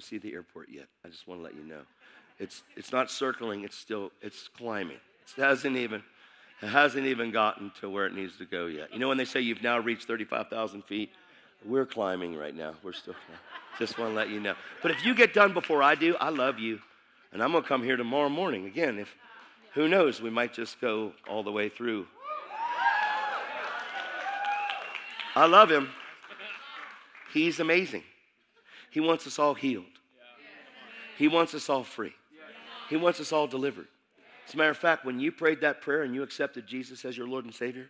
to see the airport yet. I just want to let you know. It's, it's not circling, it's still, it's climbing. It hasn't even, it hasn't even gotten to where it needs to go yet. You know when they say you've now reached 35,000 feet? We're climbing right now. We're still, just want to let you know. But if you get done before I do, I love you. And I'm going to come here tomorrow morning. Again, if, who knows, we might just go all the way through. I love him. He's amazing. He wants us all healed. He wants us all free. He wants us all delivered. As a matter of fact, when you prayed that prayer and you accepted Jesus as your Lord and Savior,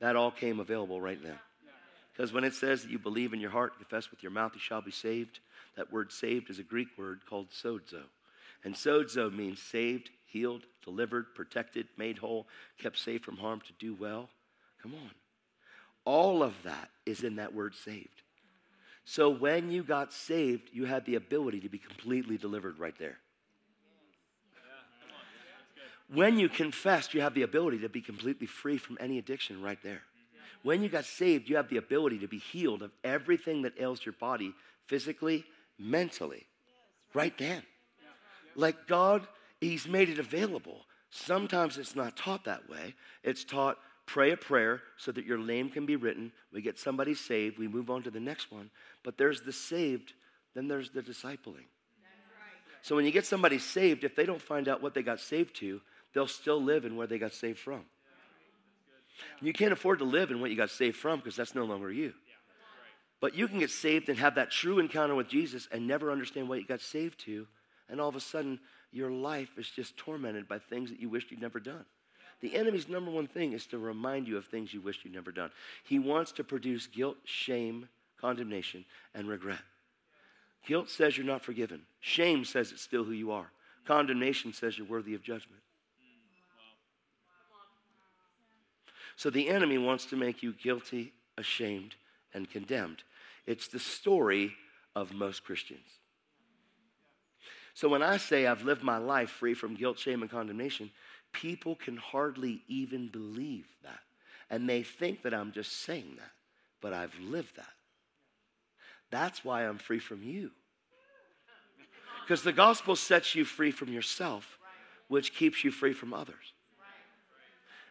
that all came available right now. Because when it says that you believe in your heart, confess with your mouth, you shall be saved, that word saved is a Greek word called sozo. And sozo means saved, healed, delivered, protected, made whole, kept safe from harm, to do well. Come on. All of that is in that word saved. So when you got saved, you had the ability to be completely delivered right there. When you confessed, you have the ability to be completely free from any addiction right there. When you got saved, you have the ability to be healed of everything that ails your body physically, mentally, right then. Like God, He's made it available. Sometimes it's not taught that way. It's taught pray a prayer so that your name can be written. We get somebody saved, we move on to the next one. But there's the saved, then there's the discipling. So when you get somebody saved, if they don't find out what they got saved to, they'll still live in where they got saved from. You can't afford to live in what you got saved from because that's no longer you. But you can get saved and have that true encounter with Jesus and never understand what you got saved to, and all of a sudden your life is just tormented by things that you wished you'd never done. The enemy's number one thing is to remind you of things you wish you'd never done. He wants to produce guilt, shame, condemnation, and regret. Guilt says you're not forgiven. Shame says it's still who you are. Condemnation says you're worthy of judgment. So the enemy wants to make you guilty, ashamed, and condemned. It's the story of most Christians. So when I say I've lived my life free from guilt, shame, and condemnation, people can hardly even believe that. And they think that I'm just saying that, but I've lived that. That's why I'm free from you. Because the gospel sets you free from yourself, which keeps you free from others.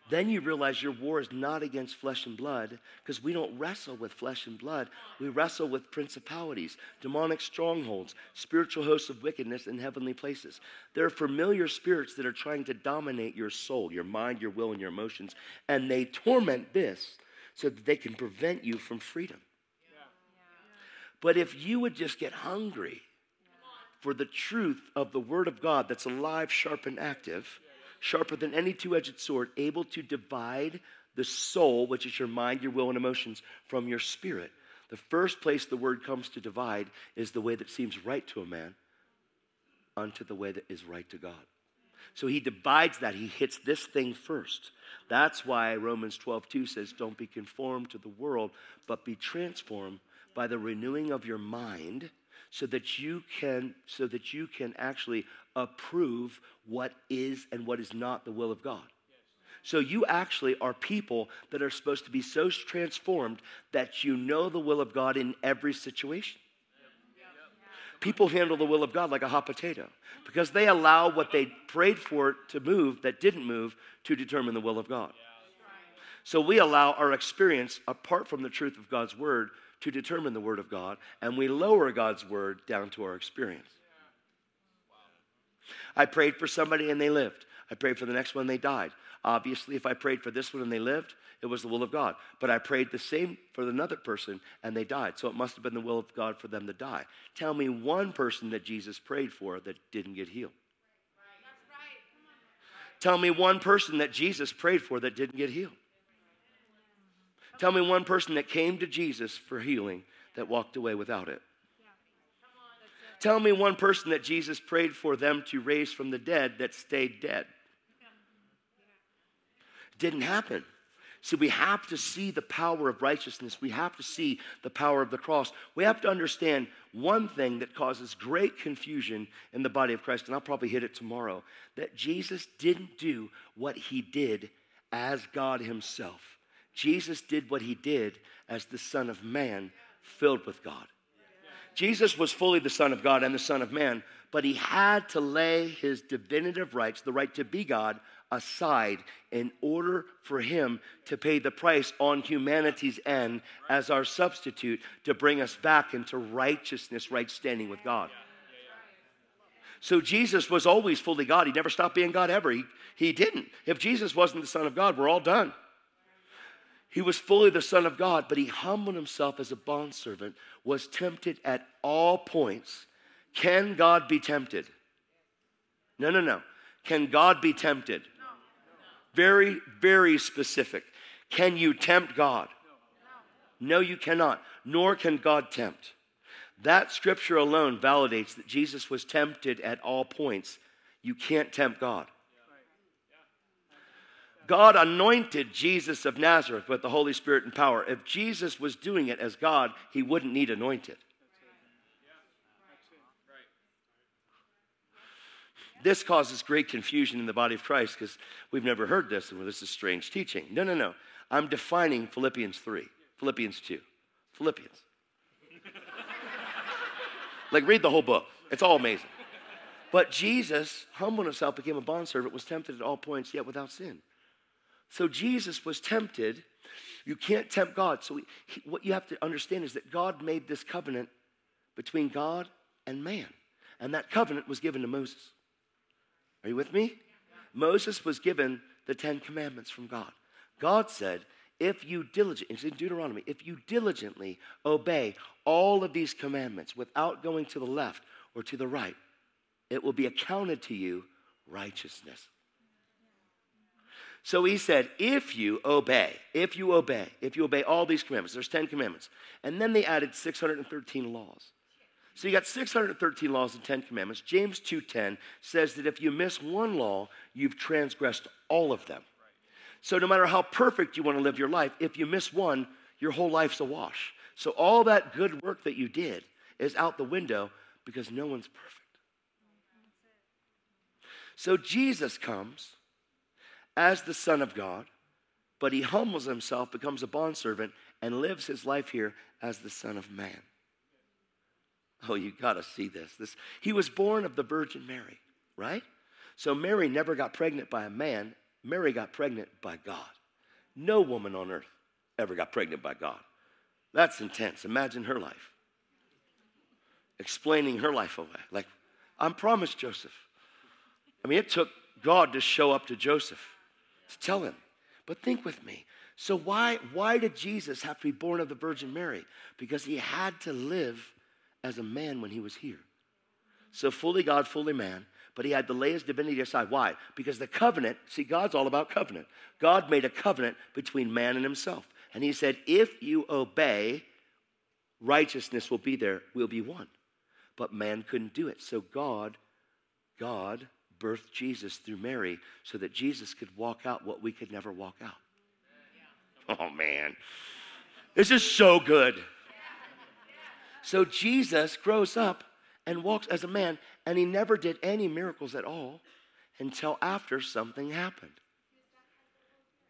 Then you realize your war is not against flesh and blood because we don't wrestle with flesh and blood. We wrestle with principalities, demonic strongholds, spiritual hosts of wickedness in heavenly places. There are familiar spirits that are trying to dominate your soul, your mind, your will, and your emotions, and they torment this so that they can prevent you from freedom. But if you would just get hungry for the truth of the Word of God that's alive, sharp, and active, sharper than any two edged sword, able to divide the soul, which is your mind, your will, and emotions, from your spirit. The first place the word comes to divide is the way that seems right to a man unto the way that is right to God. So he divides that. He hits this thing first. That's why Romans 12, 2 says, Don't be conformed to the world, but be transformed by the renewing of your mind so that you can so that you can actually approve what is and what is not the will of God. So you actually are people that are supposed to be so transformed that you know the will of God in every situation. People handle the will of God like a hot potato because they allow what they prayed for to move that didn't move to determine the will of God. So we allow our experience apart from the truth of God's word to determine the word of God, and we lower God's word down to our experience. I prayed for somebody and they lived. I prayed for the next one, and they died. Obviously, if I prayed for this one and they lived, it was the will of God. But I prayed the same for another person and they died. So it must have been the will of God for them to die. Tell me one person that Jesus prayed for that didn't get healed. Tell me one person that Jesus prayed for that didn't get healed. Tell me one person that came to Jesus for healing that walked away without it. Tell me one person that Jesus prayed for them to raise from the dead that stayed dead. Didn't happen. So we have to see the power of righteousness. We have to see the power of the cross. We have to understand one thing that causes great confusion in the body of Christ, and I'll probably hit it tomorrow that Jesus didn't do what he did as God himself. Jesus did what he did as the Son of Man filled with God. Jesus was fully the Son of God and the Son of Man, but he had to lay his divinative rights, the right to be God, aside in order for him to pay the price on humanity's end as our substitute to bring us back into righteousness, right standing with God. So Jesus was always fully God. He never stopped being God ever. He, he didn't. If Jesus wasn't the Son of God, we're all done. He was fully the Son of God, but he humbled himself as a bondservant, was tempted at all points. Can God be tempted? No, no, no. Can God be tempted? Very, very specific. Can you tempt God? No, you cannot. Nor can God tempt. That scripture alone validates that Jesus was tempted at all points. You can't tempt God. God anointed Jesus of Nazareth with the Holy Spirit and power. If Jesus was doing it as God, he wouldn't need anointed. This causes great confusion in the body of Christ because we've never heard this and this is strange teaching. No, no, no. I'm defining Philippians 3, Philippians 2, Philippians. Like, read the whole book. It's all amazing. But Jesus humbled himself, became a bondservant, was tempted at all points, yet without sin. So Jesus was tempted. You can't tempt God. So he, what you have to understand is that God made this covenant between God and man. And that covenant was given to Moses. Are you with me? Moses was given the Ten Commandments from God. God said, if you diligently, it's in Deuteronomy, if you diligently obey all of these commandments without going to the left or to the right, it will be accounted to you righteousness. So he said, if you obey, if you obey, if you obey all these commandments, there's 10 commandments. And then they added 613 laws. So you got 613 laws and 10 commandments. James 2:10 says that if you miss one law, you've transgressed all of them. So no matter how perfect you want to live your life, if you miss one, your whole life's a wash. So all that good work that you did is out the window because no one's perfect. So Jesus comes as the Son of God, but he humbles himself, becomes a bondservant, and lives his life here as the Son of Man. Oh, you got to see this. this. He was born of the Virgin Mary, right? So Mary never got pregnant by a man, Mary got pregnant by God. No woman on earth ever got pregnant by God. That's intense. Imagine her life. Explaining her life away. Like, I'm promised Joseph. I mean, it took God to show up to Joseph to tell him. But think with me. So why why did Jesus have to be born of the Virgin Mary? Because he had to live as a man when he was here. So fully God, fully man but he had to lay his divinity aside. Why? Because the covenant, see, God's all about covenant. God made a covenant between man and himself. And he said, if you obey, righteousness will be there, we'll be one. But man couldn't do it. So God, God birthed Jesus through Mary so that Jesus could walk out what we could never walk out. Oh man. This is so good. So Jesus grows up and walks as a man, and he never did any miracles at all until after something happened.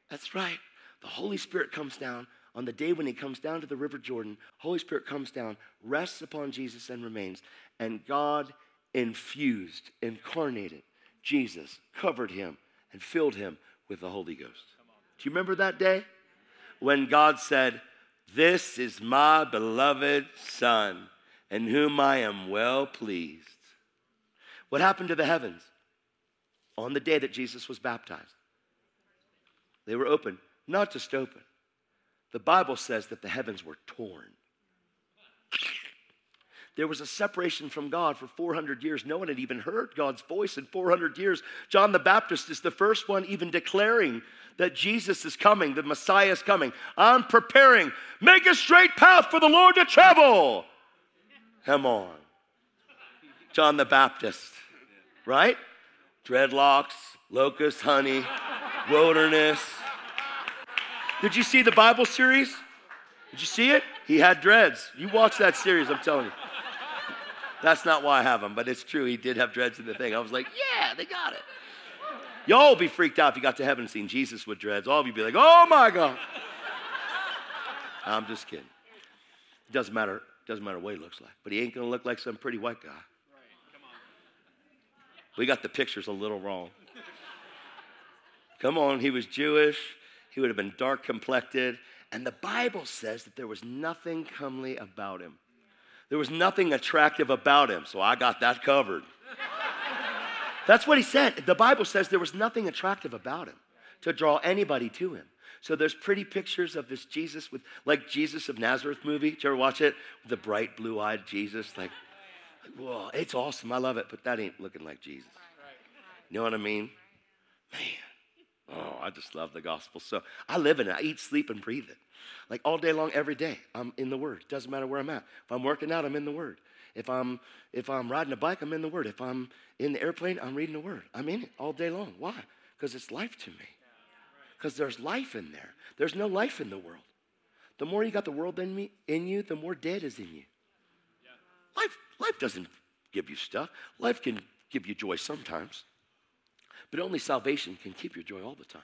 That's right. The Holy Spirit comes down on the day when he comes down to the River Jordan. Holy Spirit comes down, rests upon Jesus, and remains. And God infused, incarnated Jesus, covered him, and filled him with the Holy Ghost. Do you remember that day? When God said, This is my beloved Son in whom I am well pleased. What happened to the heavens on the day that Jesus was baptized? They were open, not just open. The Bible says that the heavens were torn. There was a separation from God for 400 years. No one had even heard God's voice in 400 years. John the Baptist is the first one even declaring that Jesus is coming, the Messiah is coming. I'm preparing. Make a straight path for the Lord to travel. Come on. John the Baptist, right? Dreadlocks, locust honey, wilderness. Did you see the Bible series? Did you see it? He had dreads. You watch that series, I'm telling you. That's not why I have them, but it's true. He did have dreads in the thing. I was like, yeah, they got it. Y'all be freaked out if you got to heaven and seen Jesus with dreads. All of you be like, oh my God. I'm just kidding. It doesn't matter it Doesn't matter what he looks like. But he ain't going to look like some pretty white guy. We got the pictures a little wrong. Come on, he was Jewish. He would have been dark complected. And the Bible says that there was nothing comely about him. There was nothing attractive about him. So I got that covered. That's what he said. The Bible says there was nothing attractive about him to draw anybody to him. So there's pretty pictures of this Jesus with, like Jesus of Nazareth movie. Did you ever watch it? The bright blue eyed Jesus. Like, whoa, it's awesome. I love it, but that ain't looking like Jesus. You know what I mean? Man, oh, I just love the gospel. So I live in it. I eat, sleep, and breathe it. Like all day long, every day, I'm in the Word. Doesn't matter where I'm at. If I'm working out, I'm in the Word. If I'm if I'm riding a bike, I'm in the Word. If I'm in the airplane, I'm reading the Word. I'm in it all day long. Why? Because it's life to me because there's life in there. There's no life in the world. The more you got the world in, me, in you, the more dead is in you. Life, life doesn't give you stuff. Life can give you joy sometimes, but only salvation can keep your joy all the time.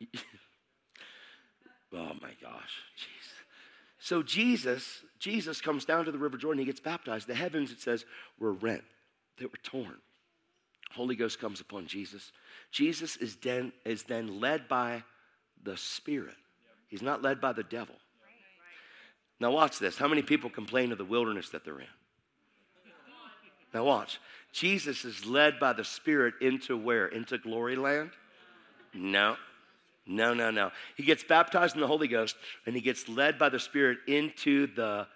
oh my gosh, jeez. So Jesus, Jesus comes down to the River Jordan. He gets baptized. The heavens, it says, were rent. They were torn. Holy Ghost comes upon Jesus. Jesus is then, is then led by the Spirit. He's not led by the devil. Now, watch this. How many people complain of the wilderness that they're in? Now, watch. Jesus is led by the Spirit into where? Into glory land? No. No, no, no. He gets baptized in the Holy Ghost and he gets led by the Spirit into the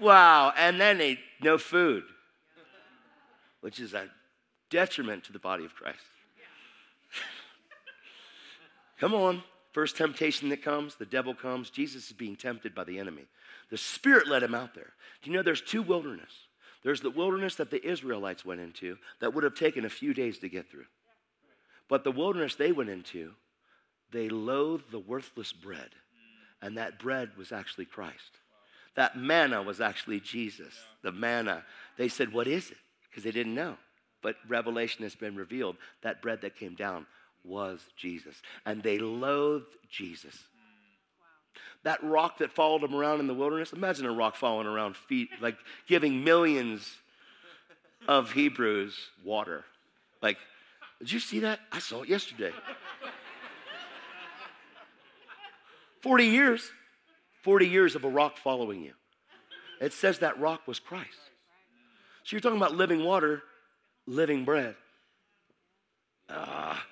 wow, and then no food, which is a detriment to the body of Christ. Come on. First temptation that comes, the devil comes. Jesus is being tempted by the enemy. The Spirit led him out there. Do you know there's two wilderness? There's the wilderness that the Israelites went into that would have taken a few days to get through. But the wilderness they went into, they loathed the worthless bread. And that bread was actually Christ. That manna was actually Jesus. The manna. They said, What is it? Because they didn't know. But revelation has been revealed. That bread that came down was Jesus. And they loathed Jesus. That rock that followed them around in the wilderness, imagine a rock following around feet, like giving millions of Hebrews water. Like, did you see that? I saw it yesterday. 40 years. 40 years of a rock following you. It says that rock was Christ. So you're talking about living water, living bread. Ah.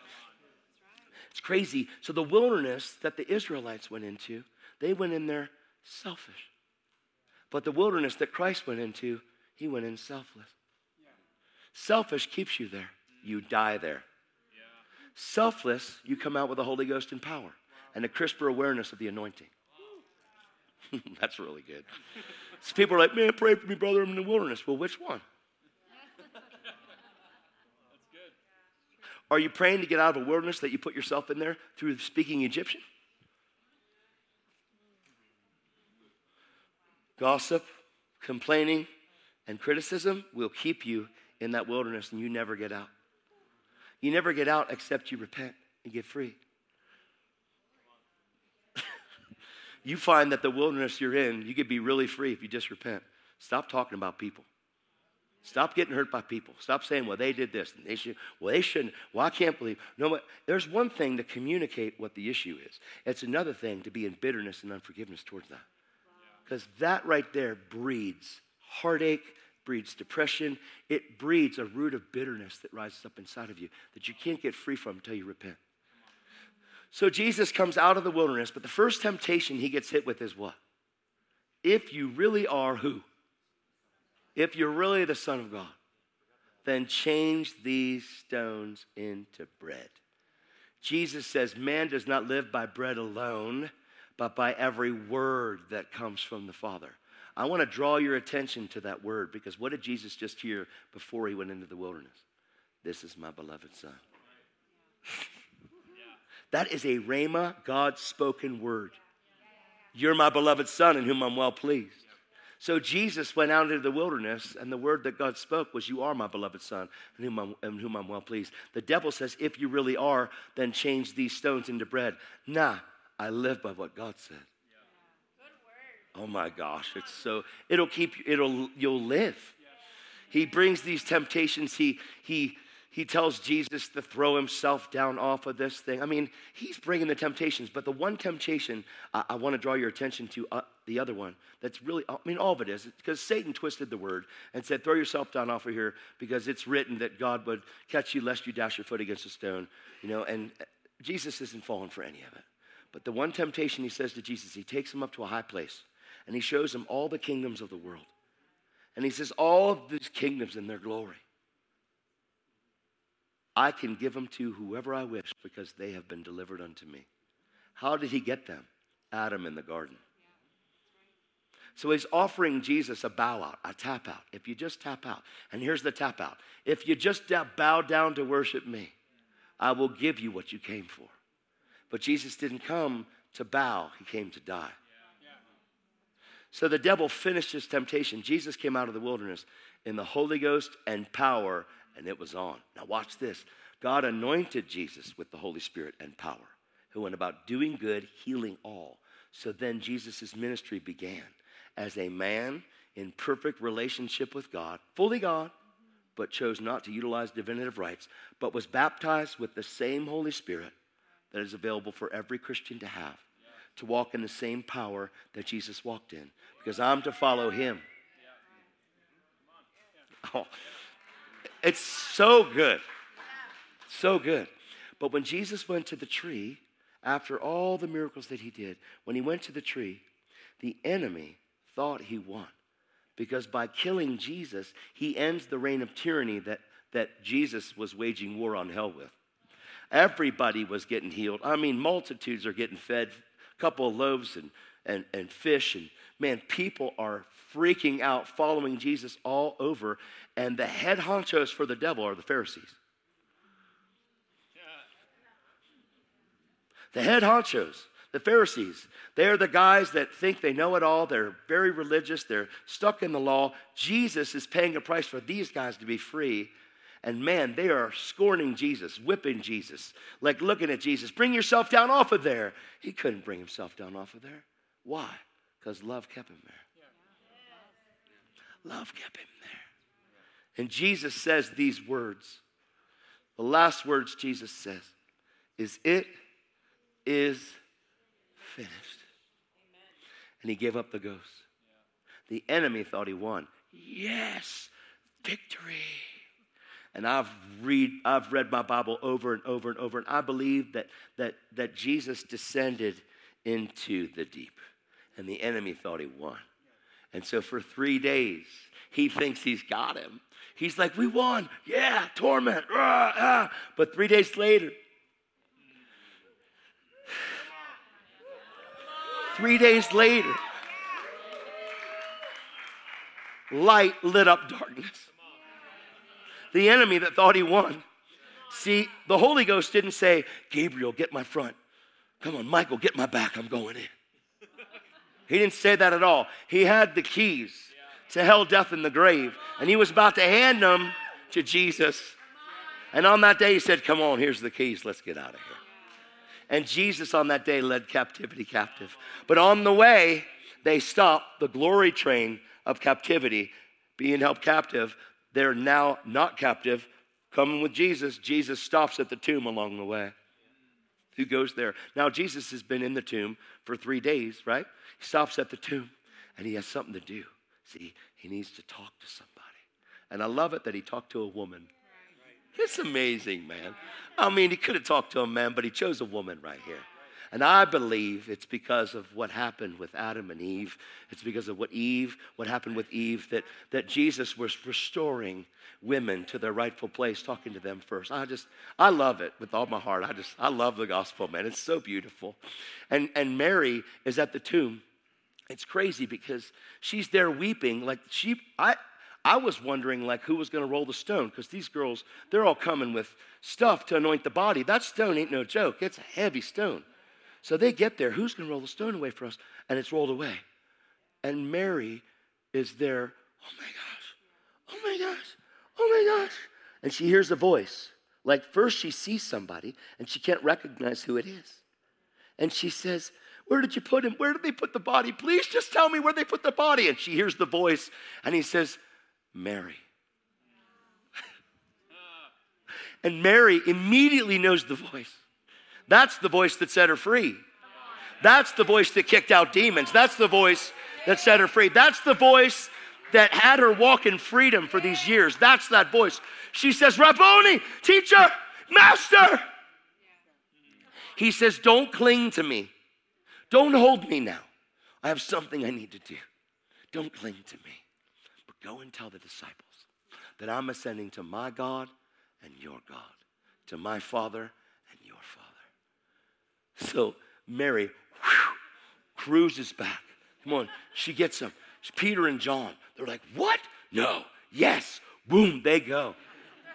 It's crazy. So the wilderness that the Israelites went into, they went in there selfish. But the wilderness that Christ went into, he went in selfless. Selfish keeps you there. You die there. Selfless, you come out with the Holy Ghost and power and a crisper awareness of the anointing. That's really good. So people are like, man, pray for me, brother. I'm in the wilderness. Well, which one? Are you praying to get out of a wilderness that you put yourself in there through speaking Egyptian? Gossip, complaining, and criticism will keep you in that wilderness and you never get out. You never get out except you repent and get free. You find that the wilderness you're in, you could be really free if you just repent. Stop talking about people. Stop getting hurt by people. Stop saying, well, they did this. And they should, well, they shouldn't. Well, I can't believe. No, there's one thing to communicate what the issue is. It's another thing to be in bitterness and unforgiveness towards that. Because that right there breeds heartache, breeds depression. It breeds a root of bitterness that rises up inside of you that you can't get free from until you repent. So Jesus comes out of the wilderness, but the first temptation he gets hit with is what? If you really are who? If you're really the Son of God, then change these stones into bread. Jesus says, Man does not live by bread alone, but by every word that comes from the Father. I want to draw your attention to that word because what did Jesus just hear before he went into the wilderness? This is my beloved Son. That is a Rhema, God spoken word. You're my beloved Son in whom I'm well pleased. So Jesus went out into the wilderness, and the word that God spoke was, You are my beloved Son, in whom, I'm, in whom I'm well pleased. The devil says, If you really are, then change these stones into bread. Nah, I live by what God said. Oh my gosh, it's so it'll keep you, it'll you'll live. He brings these temptations. He he he tells Jesus to throw himself down off of this thing. I mean, he's bringing the temptations, but the one temptation I, I want to draw your attention to, uh, the other one, that's really, I mean, all of it is, because Satan twisted the word and said, throw yourself down off of here because it's written that God would catch you lest you dash your foot against a stone, you know, and uh, Jesus isn't falling for any of it. But the one temptation he says to Jesus, he takes him up to a high place and he shows him all the kingdoms of the world. And he says, all of these kingdoms in their glory. I can give them to whoever I wish because they have been delivered unto me. How did he get them? Adam in the garden. So he's offering Jesus a bow out, a tap out. If you just tap out, and here's the tap out if you just bow down to worship me, I will give you what you came for. But Jesus didn't come to bow, he came to die. So the devil finished his temptation. Jesus came out of the wilderness in the Holy Ghost and power and it was on. Now, watch this God anointed Jesus with the Holy Spirit and power, who went about doing good, healing all. So then Jesus' ministry began as a man in perfect relationship with God, fully God, but chose not to utilize divinative rights, but was baptized with the same Holy Spirit that is available for every Christian to have, to walk in the same power that Jesus walked in, because I'm to follow him. Oh, it's so good. So good. But when Jesus went to the tree, after all the miracles that he did, when he went to the tree, the enemy thought he won. Because by killing Jesus, he ends the reign of tyranny that, that Jesus was waging war on hell with. Everybody was getting healed. I mean, multitudes are getting fed, a couple of loaves and, and, and fish. And man, people are freaking out, following Jesus all over. And the head honchos for the devil are the Pharisees. The head honchos, the Pharisees, they're the guys that think they know it all. They're very religious. They're stuck in the law. Jesus is paying a price for these guys to be free. And man, they are scorning Jesus, whipping Jesus, like looking at Jesus. Bring yourself down off of there. He couldn't bring himself down off of there. Why? Because love kept him there. Love kept him there. And Jesus says these words. The last words Jesus says is, It is finished. And he gave up the ghost. The enemy thought he won. Yes, victory. And I've read I've read my Bible over and over and over, and I believe that that that Jesus descended into the deep, and the enemy thought he won. And so for three days, he thinks he's got him. He's like, We won. Yeah, torment. Ah. But three days later, three days later, light lit up darkness. The enemy that thought he won. See, the Holy Ghost didn't say, Gabriel, get my front. Come on, Michael, get my back. I'm going in. He didn't say that at all. He had the keys to hell, death, and the grave. And he was about to hand them to Jesus. And on that day, he said, Come on, here's the keys. Let's get out of here. And Jesus on that day led captivity captive. But on the way, they stopped the glory train of captivity, being held captive. They're now not captive, coming with Jesus. Jesus stops at the tomb along the way. Who goes there? Now, Jesus has been in the tomb for three days, right? He stops at the tomb and he has something to do. See, he needs to talk to somebody. And I love it that he talked to a woman. It's amazing, man. I mean, he could have talked to a man, but he chose a woman right here. And I believe it's because of what happened with Adam and Eve. It's because of what Eve, what happened with Eve, that, that Jesus was restoring women to their rightful place, talking to them first. I just, I love it with all my heart. I just, I love the gospel, man. It's so beautiful. And, and Mary is at the tomb it's crazy because she's there weeping. Like she, I, I was wondering like who was going to roll the stone because these girls, they're all coming with stuff to anoint the body. That stone ain't no joke. It's a heavy stone. So they get there. Who's going to roll the stone away for us? And it's rolled away. And Mary is there. Oh my gosh. Oh my gosh. Oh my gosh. And she hears a voice. Like first she sees somebody and she can't recognize who it is. And she says, Where did you put him? Where did they put the body? Please just tell me where they put the body. And she hears the voice and he says, Mary. and Mary immediately knows the voice. That's the voice that set her free. That's the voice that kicked out demons. That's the voice that set her free. That's the voice that had her walk in freedom for these years. That's that voice. She says, Rabboni, teacher, master. He says, Don't cling to me. Don't hold me now. I have something I need to do. Don't cling to me. But go and tell the disciples that I'm ascending to my God and your God, to my Father. So Mary whew, cruises back. Come on, she gets them. It's Peter and John. They're like, What? No. Yes. Boom, they go.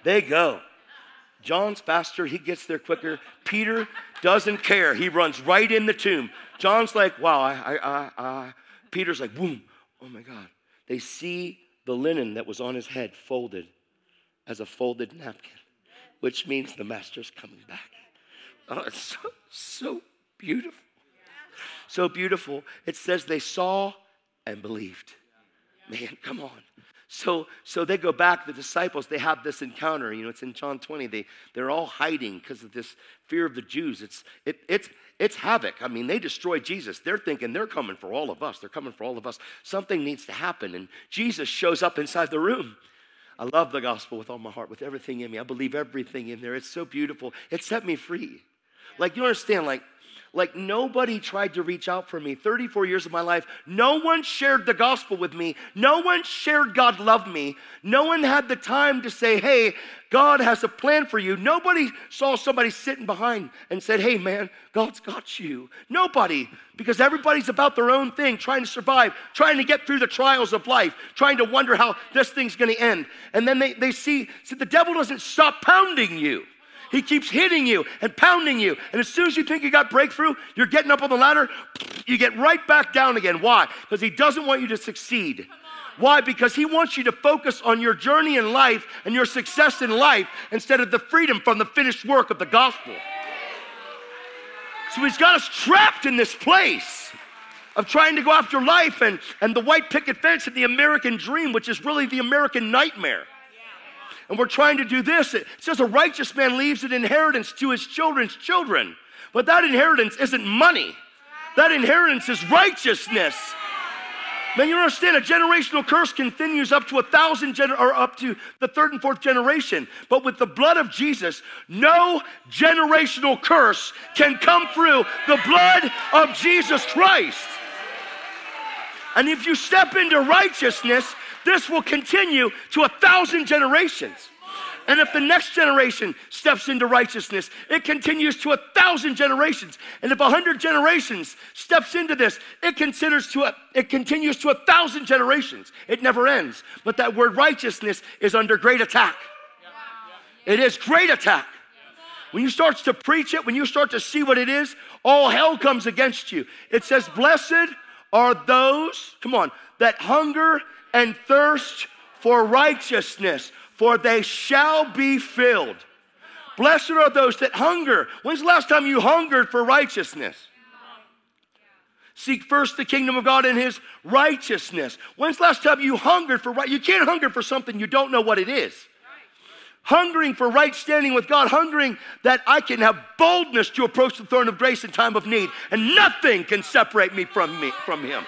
They go. John's faster, he gets there quicker. Peter doesn't care. He runs right in the tomb. John's like, wow, I, I, I, I. Peter's like, boom, oh my God. They see the linen that was on his head folded as a folded napkin, which means the master's coming back. Oh, it's so, so beautiful. So beautiful. It says they saw and believed. Man, come on. So, so they go back, the disciples, they have this encounter. You know, it's in John 20. They, they're all hiding because of this fear of the Jews. It's, it, it's, it's havoc. I mean, they destroy Jesus. They're thinking they're coming for all of us. They're coming for all of us. Something needs to happen. And Jesus shows up inside the room. I love the gospel with all my heart, with everything in me. I believe everything in there. It's so beautiful. It set me free. Like, you understand, like, like nobody tried to reach out for me. 34 years of my life, no one shared the gospel with me. No one shared God loved me. No one had the time to say, hey, God has a plan for you. Nobody saw somebody sitting behind and said, hey, man, God's got you. Nobody, because everybody's about their own thing, trying to survive, trying to get through the trials of life, trying to wonder how this thing's gonna end. And then they, they see, see, the devil doesn't stop pounding you. He keeps hitting you and pounding you. And as soon as you think you got breakthrough, you're getting up on the ladder, you get right back down again. Why? Because he doesn't want you to succeed. Why? Because he wants you to focus on your journey in life and your success in life instead of the freedom from the finished work of the gospel. So he's got us trapped in this place of trying to go after life and, and the white picket fence and the American dream, which is really the American nightmare and we're trying to do this. It says a righteous man leaves an inheritance to his children's children. But that inheritance isn't money, that inheritance is righteousness. Man, you understand a generational curse continues up to a thousand gener- or up to the third and fourth generation. But with the blood of Jesus, no generational curse can come through the blood of Jesus Christ. And if you step into righteousness, this will continue to a thousand generations. And if the next generation steps into righteousness, it continues to a thousand generations. And if a hundred generations steps into this, it considers to a, it continues to a thousand generations. It never ends. But that word righteousness is under great attack. It is great attack. When you start to preach it, when you start to see what it is, all hell comes against you. It says, Blessed are those, come on, that hunger and thirst for righteousness, for they shall be filled. Blessed are those that hunger. When's the last time you hungered for righteousness? Seek first the kingdom of God and his righteousness. When's the last time you hungered for right? You can't hunger for something you don't know what it is. Hungering for right standing with God, hungering that I can have boldness to approach the throne of grace in time of need, and nothing can separate me from me from him.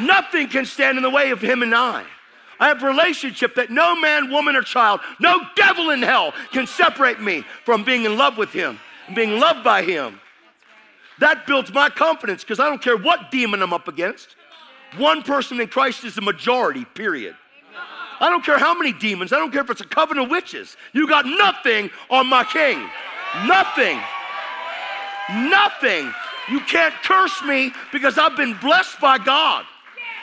Nothing can stand in the way of him and I. I have a relationship that no man, woman, or child, no devil in hell can separate me from being in love with him and being loved by him. That builds my confidence because I don't care what demon I'm up against. One person in Christ is the majority, period. I don't care how many demons, I don't care if it's a coven of witches. You got nothing on my king. Nothing. Nothing. You can't curse me because I've been blessed by God.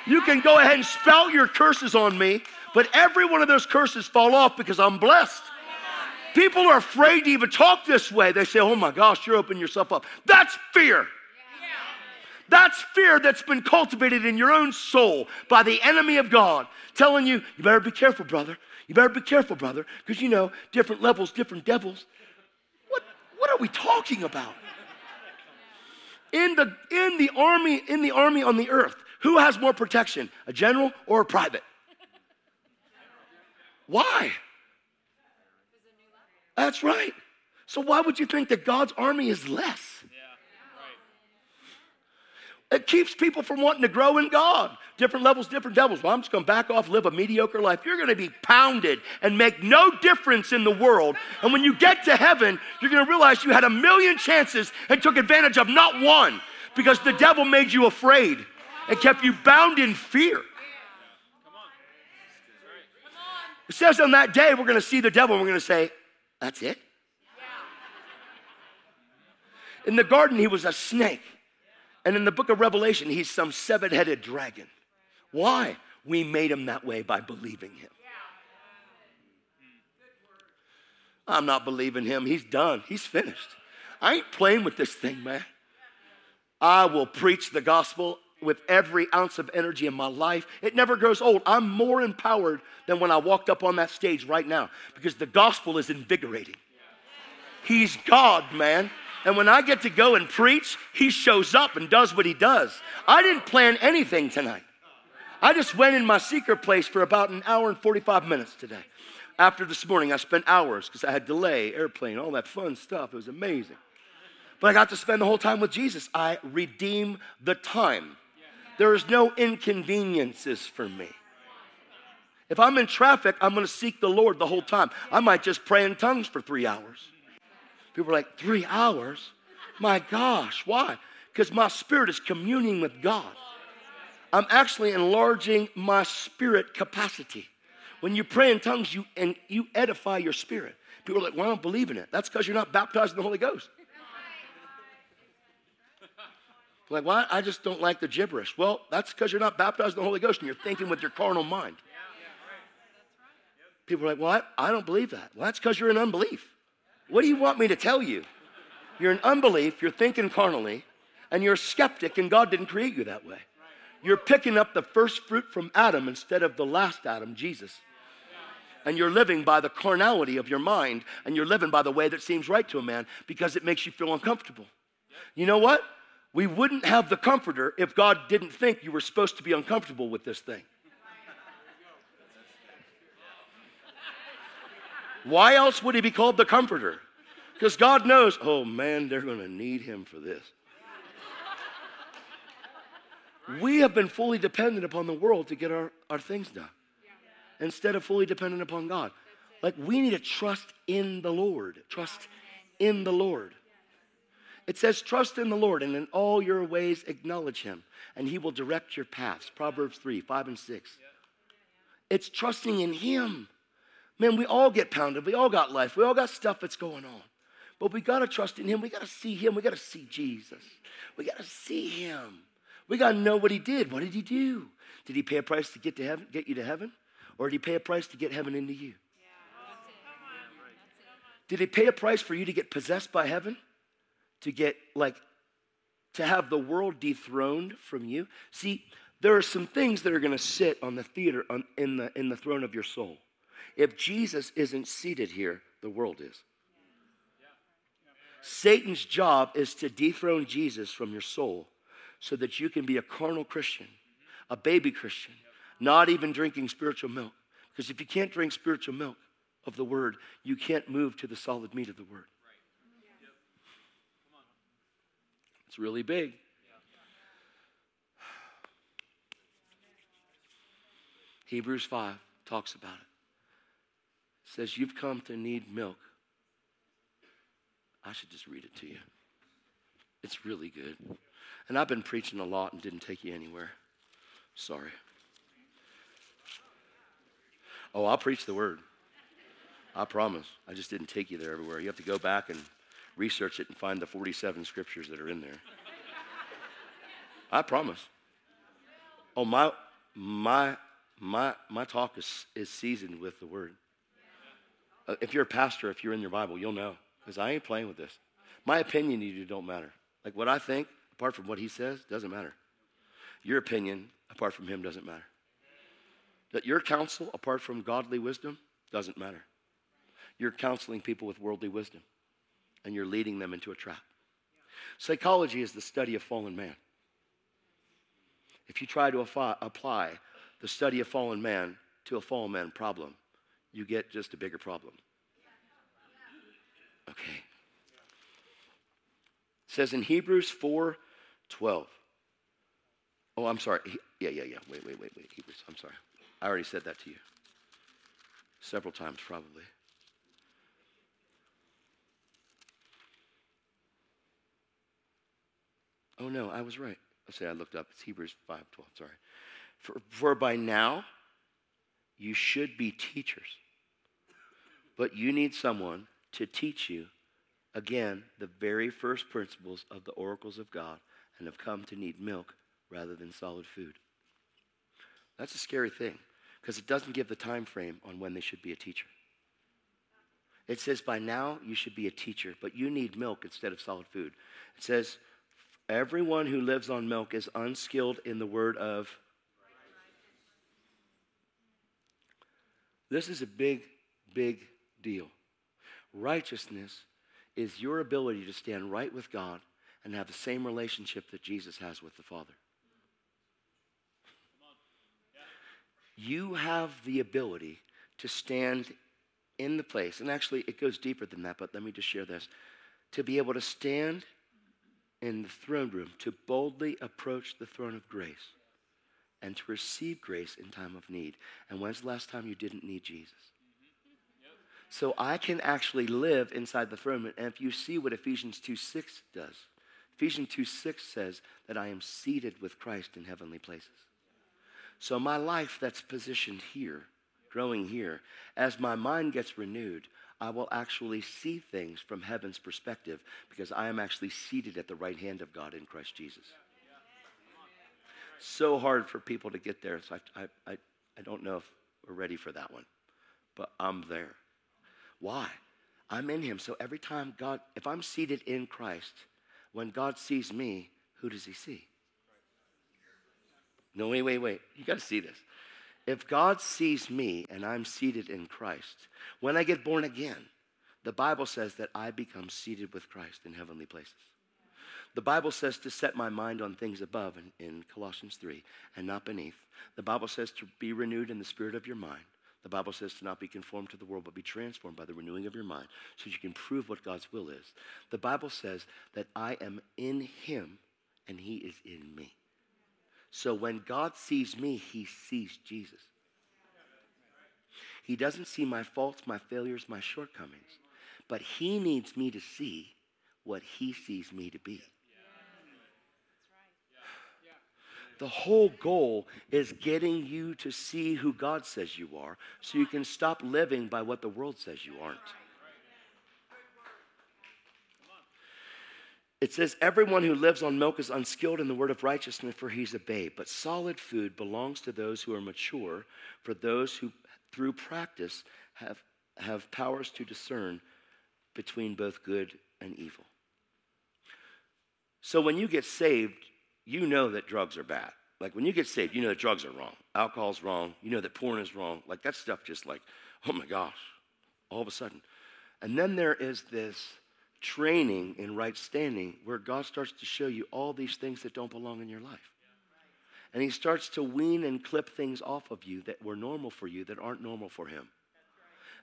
You can go ahead and spout your curses on me, but every one of those curses fall off because I'm blessed. People are afraid to even talk this way. They say, oh my gosh, you're opening yourself up. That's fear. That's fear that's been cultivated in your own soul by the enemy of God, telling you, you better be careful, brother. You better be careful, brother, because you know, different levels, different devils. What, what are we talking about? in the in the army in the army on the earth, who has more protection, a general or a private? Why? That's right. So why would you think that God's army is less? It keeps people from wanting to grow in God. Different levels, different devils. Well, I'm just going to back off, live a mediocre life. You're going to be pounded and make no difference in the world. And when you get to heaven, you're going to realize you had a million chances and took advantage of not one because the devil made you afraid and kept you bound in fear. It says on that day, we're going to see the devil and we're going to say, That's it? In the garden, he was a snake. And in the book of Revelation, he's some seven headed dragon. Why? We made him that way by believing him. I'm not believing him. He's done, he's finished. I ain't playing with this thing, man. I will preach the gospel with every ounce of energy in my life. It never grows old. I'm more empowered than when I walked up on that stage right now because the gospel is invigorating. He's God, man. And when I get to go and preach, he shows up and does what he does. I didn't plan anything tonight. I just went in my secret place for about an hour and 45 minutes today. After this morning, I spent hours because I had delay, airplane, all that fun stuff. It was amazing. But I got to spend the whole time with Jesus. I redeem the time. There is no inconveniences for me. If I'm in traffic, I'm going to seek the Lord the whole time. I might just pray in tongues for three hours. People are like, three hours? My gosh, why? Because my spirit is communing with God. I'm actually enlarging my spirit capacity. When you pray in tongues, you and you edify your spirit. People are like, well, I don't believe in it. That's because you're not baptized in the Holy Ghost. Like, well, I just don't like the gibberish. Well, that's because you're not baptized in the Holy Ghost and you're thinking with your carnal mind. People are like, well, I, I don't believe that. Well, that's because you're in unbelief. What do you want me to tell you? You're in unbelief, you're thinking carnally, and you're a skeptic, and God didn't create you that way. You're picking up the first fruit from Adam instead of the last Adam, Jesus. And you're living by the carnality of your mind, and you're living by the way that seems right to a man because it makes you feel uncomfortable. You know what? We wouldn't have the comforter if God didn't think you were supposed to be uncomfortable with this thing. Why else would he be called the comforter? Because God knows, oh man, they're going to need him for this. We have been fully dependent upon the world to get our, our things done instead of fully dependent upon God. Like we need to trust in the Lord. Trust in the Lord. It says, trust in the Lord and in all your ways acknowledge him, and he will direct your paths. Proverbs 3, 5, and 6. It's trusting in him. Man, we all get pounded. We all got life. We all got stuff that's going on. But we got to trust in Him. We got to see Him. We got to see Jesus. We got to see Him. We got to know what He did. What did He do? Did He pay a price to get to heaven, get you to heaven, or did He pay a price to get heaven into you? Did He pay a price for you to get possessed by heaven? To get like to have the world dethroned from you? See, there are some things that are going to sit on the theater on, in the in the throne of your soul. If Jesus isn't seated here, the world is. Satan's job is to dethrone Jesus from your soul so that you can be a carnal Christian, a baby Christian, not even drinking spiritual milk. Because if you can't drink spiritual milk of the word, you can't move to the solid meat of the word. It's really big. Hebrews 5 talks about it says, You've come to need milk. I should just read it to you. It's really good. And I've been preaching a lot and didn't take you anywhere. Sorry. Oh, I'll preach the word. I promise. I just didn't take you there everywhere. You have to go back and research it and find the 47 scriptures that are in there. I promise. Oh, my my my my talk is, is seasoned with the word. Uh, if you're a pastor, if you're in your Bible, you'll know because I ain't playing with this. My opinion to you don't matter. Like what I think, apart from what he says, doesn't matter. Your opinion, apart from him, doesn't matter. That your counsel, apart from godly wisdom, doesn't matter. You're counseling people with worldly wisdom, and you're leading them into a trap. Psychology is the study of fallen man. If you try to apply the study of fallen man to a fallen man problem, you get just a bigger problem. Okay. It says in Hebrews 4 12. Oh, I'm sorry. Yeah, yeah, yeah. Wait, wait, wait, wait. Hebrews. I'm sorry. I already said that to you. Several times, probably. Oh, no, I was right. Let's say I looked up. It's Hebrews 5 12. Sorry. For, for by now, you should be teachers. But you need someone to teach you, again, the very first principles of the oracles of God and have come to need milk rather than solid food. That's a scary thing because it doesn't give the time frame on when they should be a teacher. It says by now you should be a teacher, but you need milk instead of solid food. It says everyone who lives on milk is unskilled in the word of. This is a big, big deal. Righteousness is your ability to stand right with God and have the same relationship that Jesus has with the Father. You have the ability to stand in the place, and actually it goes deeper than that, but let me just share this. To be able to stand in the throne room, to boldly approach the throne of grace, and to receive grace in time of need. And when's the last time you didn't need Jesus? So I can actually live inside the throne. room. And if you see what Ephesians 2 6 does, Ephesians 2 6 says that I am seated with Christ in heavenly places. So my life that's positioned here, growing here, as my mind gets renewed, I will actually see things from heaven's perspective because I am actually seated at the right hand of God in Christ Jesus. So hard for people to get there. So I, I, I, don't know if we're ready for that one, but I'm there. Why? I'm in Him. So every time God, if I'm seated in Christ, when God sees me, who does He see? No, wait, wait, wait. You got to see this. If God sees me and I'm seated in Christ, when I get born again, the Bible says that I become seated with Christ in heavenly places. The Bible says to set my mind on things above in, in, Colossians 3 and not beneath. The Bible says to be renewed in the spirit of your mind. The Bible says to not be conformed to the world, but be transformed by the renewing of your mind so you can prove what God's will is. The Bible says that I am in him and he is in me. So when God sees me, he sees Jesus. He doesn't see my faults, my failures, my shortcomings, but he needs me to see what he sees me to be. The whole goal is getting you to see who God says you are so you can stop living by what the world says you aren't. It says, Everyone who lives on milk is unskilled in the word of righteousness, for he's a babe. But solid food belongs to those who are mature, for those who, through practice, have, have powers to discern between both good and evil. So when you get saved, you know that drugs are bad. Like when you get saved, you know that drugs are wrong. Alcohol's wrong. You know that porn is wrong. Like that stuff just like, oh my gosh, all of a sudden. And then there is this training in right standing where God starts to show you all these things that don't belong in your life. And he starts to wean and clip things off of you that were normal for you that aren't normal for him.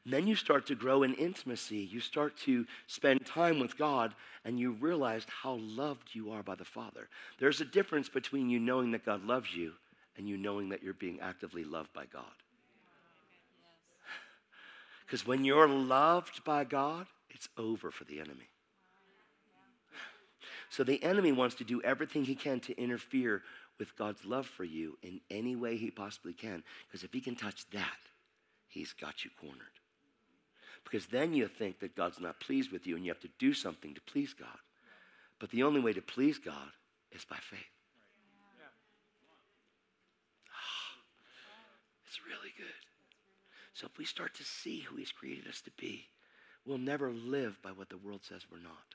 And then you start to grow in intimacy. You start to spend time with God, and you realize how loved you are by the Father. There's a difference between you knowing that God loves you and you knowing that you're being actively loved by God. Because when you're loved by God, it's over for the enemy. So the enemy wants to do everything he can to interfere with God's love for you in any way he possibly can. Because if he can touch that, he's got you cornered. Because then you think that God's not pleased with you and you have to do something to please God. But the only way to please God is by faith. Ah, it's really good. So if we start to see who He's created us to be, we'll never live by what the world says we're not.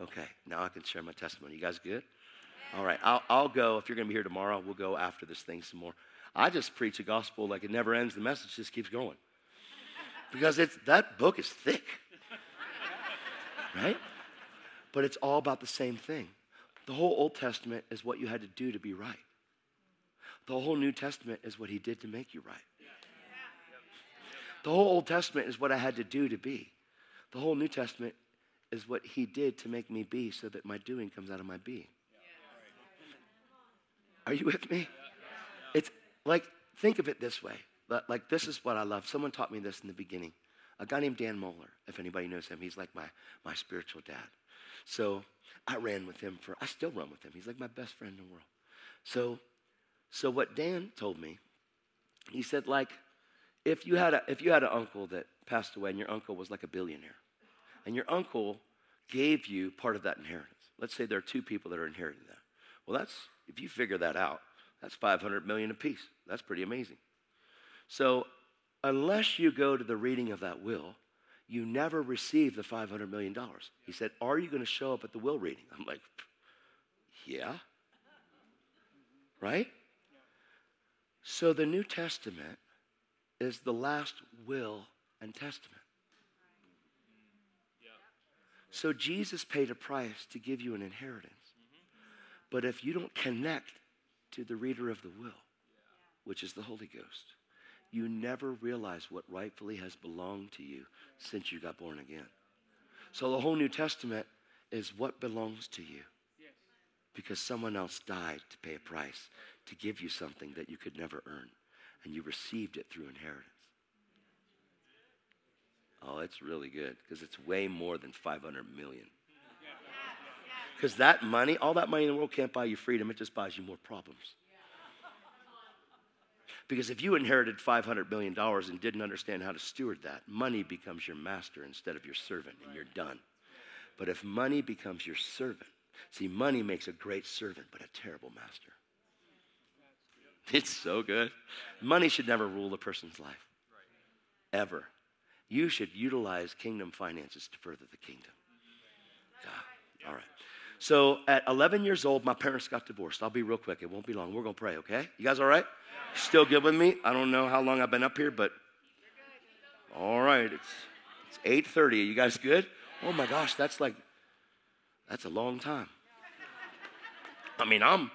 Okay, now I can share my testimony. You guys good? All right, I'll, I'll go. If you're going to be here tomorrow, we'll go after this thing some more. I just preach a gospel like it never ends. The message just keeps going because it's, that book is thick. Right? But it's all about the same thing. The whole Old Testament is what you had to do to be right. The whole New Testament is what he did to make you right. The whole Old Testament is what I had to do to be. The whole New Testament is what he did to make me be so that my doing comes out of my being. Are you with me? It's like, think of it this way. Like, this is what I love. Someone taught me this in the beginning. A guy named Dan Mohler, if anybody knows him, he's like my, my spiritual dad. So I ran with him for, I still run with him. He's like my best friend in the world. So, so what Dan told me, he said, like, if you had a, if you had an uncle that passed away and your uncle was like a billionaire, and your uncle gave you part of that inheritance. Let's say there are two people that are inheriting that. Well, that's if you figure that out, that's 500 million apiece. That's pretty amazing. So, unless you go to the reading of that will, you never receive the 500 million dollars. He said, "Are you going to show up at the will reading?" I'm like, "Yeah." Right? So the New Testament is the last will and testament. So Jesus paid a price to give you an inheritance. But if you don't connect to the reader of the will, which is the Holy Ghost, you never realize what rightfully has belonged to you since you got born again. So the whole New Testament is what belongs to you because someone else died to pay a price to give you something that you could never earn, and you received it through inheritance. Oh, it's really good because it's way more than 500 million. Because that money, all that money in the world can't buy you freedom, it just buys you more problems. Because if you inherited $500 million and didn't understand how to steward that, money becomes your master instead of your servant, and you're done. But if money becomes your servant, see, money makes a great servant, but a terrible master. It's so good. Money should never rule a person's life, ever you should utilize kingdom finances to further the kingdom. Yeah. All right. So at 11 years old, my parents got divorced. I'll be real quick. It won't be long. We're going to pray, okay? You guys all right? Still good with me? I don't know how long I've been up here, but all right. It's, it's 8.30. Are you guys good? Oh my gosh, that's like, that's a long time. I mean, I'm,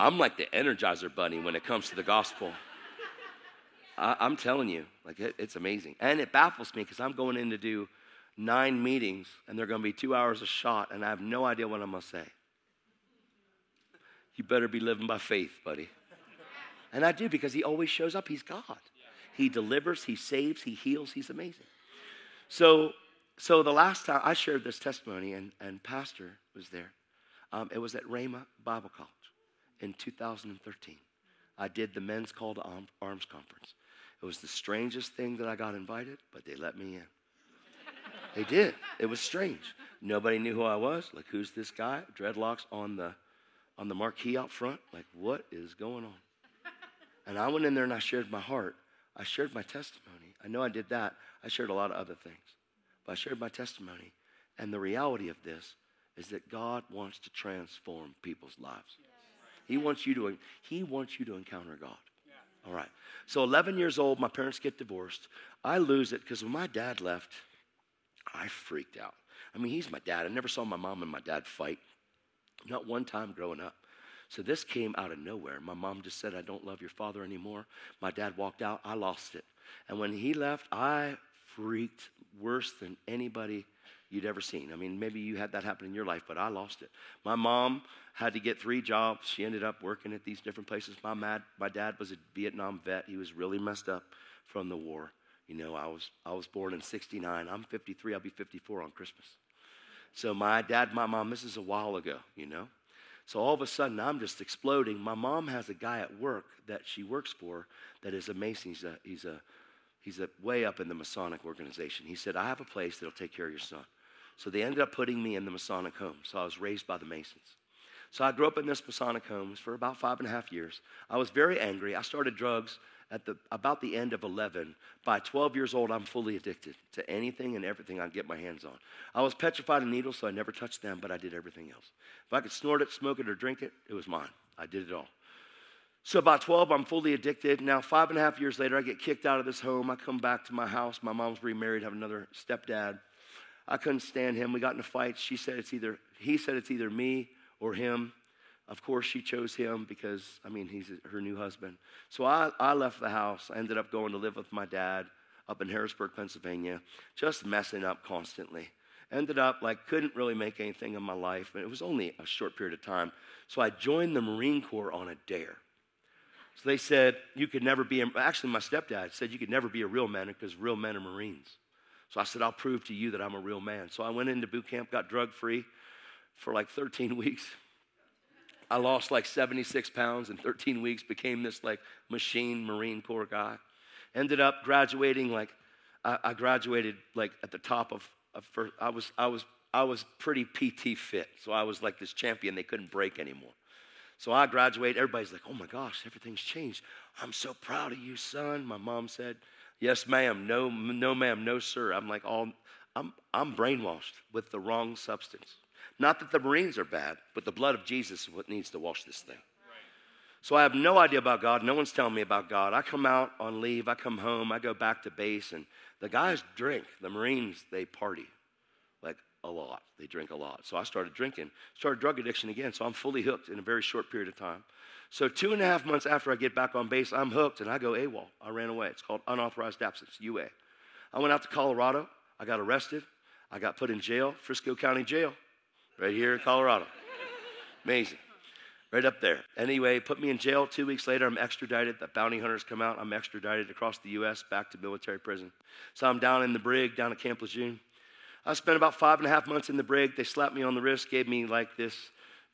I'm like the Energizer Bunny when it comes to the gospel. I, am telling you, like it, it's amazing. And it baffles me because I'm going in to do nine meetings and they're going to be two hours a shot and I have no idea what I'm going to say. You better be living by faith, buddy. And I do because he always shows up. He's God. He delivers, he saves, he heals, he's amazing. So, so the last time I shared this testimony and, and Pastor was there, um, it was at Rhema Bible College in 2013. I did the men's call to arms conference. It was the strangest thing that I got invited, but they let me in. they did. It was strange. Nobody knew who I was. Like, who's this guy? Dreadlocks on the on the marquee out front. Like, what is going on? And I went in there and I shared my heart. I shared my testimony. I know I did that. I shared a lot of other things. But I shared my testimony. And the reality of this is that God wants to transform people's lives. He wants you to he wants you to encounter God. All right. So 11 years old, my parents get divorced. I lose it because when my dad left, I freaked out. I mean, he's my dad. I never saw my mom and my dad fight, not one time growing up. So this came out of nowhere. My mom just said, I don't love your father anymore. My dad walked out. I lost it. And when he left, I freaked worse than anybody you'd ever seen. I mean, maybe you had that happen in your life, but I lost it. My mom had to get three jobs. She ended up working at these different places. My, mad, my dad was a Vietnam vet. He was really messed up from the war. You know, I was, I was born in 69. I'm 53. I'll be 54 on Christmas. So my dad, my mom, this is a while ago, you know. So all of a sudden, I'm just exploding. My mom has a guy at work that she works for that is amazing. He's a, he's a, he's a way up in the Masonic organization. He said, I have a place that'll take care of your son. So they ended up putting me in the Masonic home. So I was raised by the Masons. So I grew up in this Masonic home for about five and a half years. I was very angry. I started drugs at the, about the end of 11. By 12 years old, I'm fully addicted to anything and everything I get my hands on. I was petrified of needles, so I never touched them, but I did everything else. If I could snort it, smoke it, or drink it, it was mine. I did it all. So by 12, I'm fully addicted. Now, five and a half years later, I get kicked out of this home. I come back to my house. My mom's remarried, have another stepdad. I couldn't stand him. We got in a fight. She said it's either, he said it's either me or him. Of course, she chose him because, I mean, he's her new husband. So I, I left the house. I ended up going to live with my dad up in Harrisburg, Pennsylvania, just messing up constantly. Ended up like couldn't really make anything in my life, and it was only a short period of time. So I joined the Marine Corps on a dare. So they said you could never be. A, actually, my stepdad said you could never be a real man because real men are Marines. So I said I'll prove to you that I'm a real man. So I went into boot camp, got drug free for like 13 weeks. I lost like 76 pounds in 13 weeks, became this like machine Marine Corps guy. Ended up graduating like, I, graduated like at the top of, of first, I was, I was, I was pretty PT fit. So I was like this champion they couldn't break anymore. So I graduated. Everybody's like, oh my gosh, everything's changed. I'm so proud of you, son. My mom said, yes, ma'am. No, no, ma'am. No, sir. I'm like, all, I'm, I'm brainwashed with the wrong substance. Not that the Marines are bad, but the blood of Jesus is what needs to wash this thing. So I have no idea about God. No one's telling me about God. I come out on leave. I come home. I go back to base, and the guys drink. The Marines, they party like a lot. They drink a lot. So I started drinking, started drug addiction again. So I'm fully hooked in a very short period of time. So two and a half months after I get back on base, I'm hooked, and I go AWOL. I ran away. It's called unauthorized absence, UA. I went out to Colorado. I got arrested. I got put in jail, Frisco County Jail right here in Colorado. Amazing. Right up there. Anyway, put me in jail. Two weeks later, I'm extradited. The bounty hunters come out. I'm extradited across the U.S. back to military prison. So I'm down in the brig, down at Camp Lejeune. I spent about five and a half months in the brig. They slapped me on the wrist, gave me like this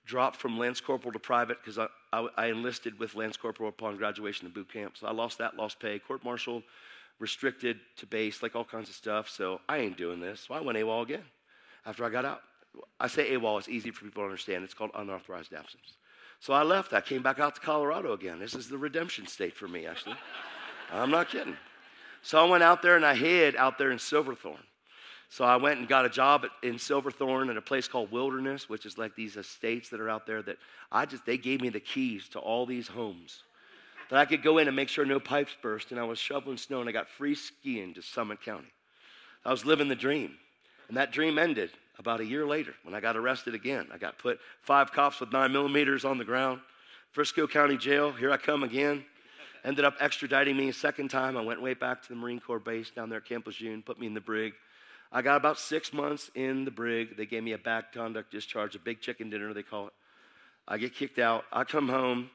drop from Lance Corporal to private because I, I, I, enlisted with Lance Corporal upon graduation of boot camp. So I lost that, lost pay, court martial, restricted to base, like all kinds of stuff. So I ain't doing this. So I went AWOL again after I got out. I say AWOL, it's easy for people to understand. It's called unauthorized absence. So I left. I came back out to Colorado again. This is the redemption state for me, actually. I'm not kidding. So I went out there and I hid out there in Silverthorne. So I went and got a job at, in Silverthorne at a place called Wilderness, which is like these estates that are out there that I just, they gave me the keys to all these homes that I could go in and make sure no pipes burst. And I was shoveling snow and I got free skiing to Summit County. I was living the dream. And that dream ended about a year later when I got arrested again. I got put five cops with nine millimeters on the ground. Frisco County Jail, here I come again. Ended up extraditing me a second time. I went way back to the Marine Corps base down there at Camp Lejeune, put me in the brig. I got about six months in the brig. They gave me a bad conduct discharge, a big chicken dinner, they call it. I get kicked out. I come home.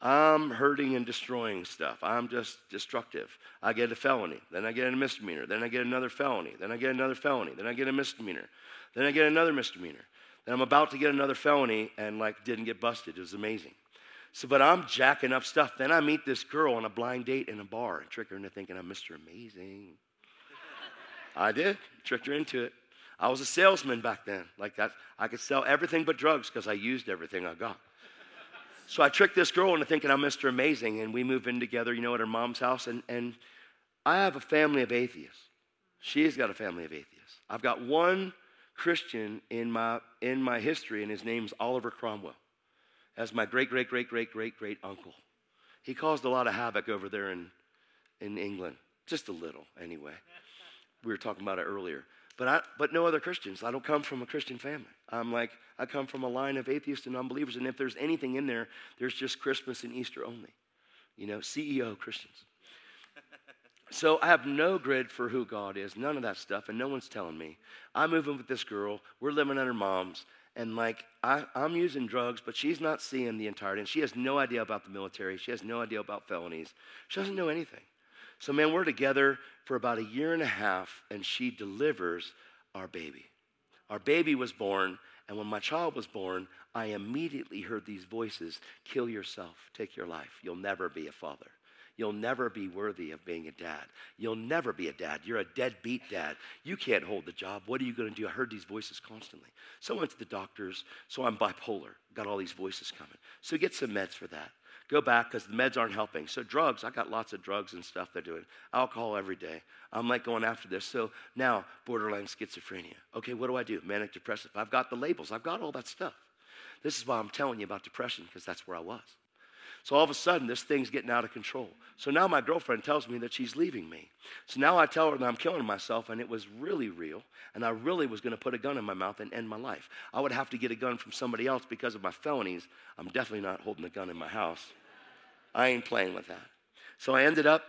I'm hurting and destroying stuff. I'm just destructive. I get a felony. Then I get a misdemeanor. Then I get another felony. Then I get another felony. Then I get a misdemeanor. Then I get another misdemeanor. Then I'm about to get another felony and like didn't get busted. It was amazing. So, but I'm jacking up stuff. Then I meet this girl on a blind date in a bar and trick her into thinking I'm Mr. Amazing. I did. Tricked her into it. I was a salesman back then. Like that, I could sell everything but drugs because I used everything I got. So I tricked this girl into thinking I'm Mr. Amazing, and we move in together, you know, at her mom's house. And, and I have a family of atheists. She's got a family of atheists. I've got one Christian in my, in my history, and his name's Oliver Cromwell. As my great, great, great, great, great, great uncle. He caused a lot of havoc over there in, in England. Just a little, anyway. We were talking about it earlier. But, I, but no other Christians. I don't come from a Christian family. I'm like, I come from a line of atheists and unbelievers. And if there's anything in there, there's just Christmas and Easter only. You know, CEO Christians. So I have no grid for who God is, none of that stuff, and no one's telling me. I'm moving with this girl, we're living at her mom's, and like I, am using drugs, but she's not seeing the entirety, and she has no idea about the military, she has no idea about felonies, she doesn't know anything. So, man, we're together for about a year and a half, and she delivers our baby. Our baby was born, and when my child was born, I immediately heard these voices kill yourself, take your life. You'll never be a father. You'll never be worthy of being a dad. You'll never be a dad. You're a deadbeat dad. You can't hold the job. What are you going to do? I heard these voices constantly. So I went to the doctors. So I'm bipolar. Got all these voices coming. So get some meds for that. Go back because the meds aren't helping. So drugs, I got lots of drugs and stuff they're doing. Alcohol every day. I'm like going after this. So now borderline schizophrenia. Okay, what do I do? Manic depressive. I've got the labels. I've got all that stuff. This is why I'm telling you about depression because that's where I was. So all of a sudden, this thing's getting out of control. So now my girlfriend tells me that she's leaving me. So now I tell her that I'm killing myself, and it was really real, and I really was going to put a gun in my mouth and end my life. I would have to get a gun from somebody else because of my felonies. I'm definitely not holding a gun in my house. I ain't playing with that. So I ended up,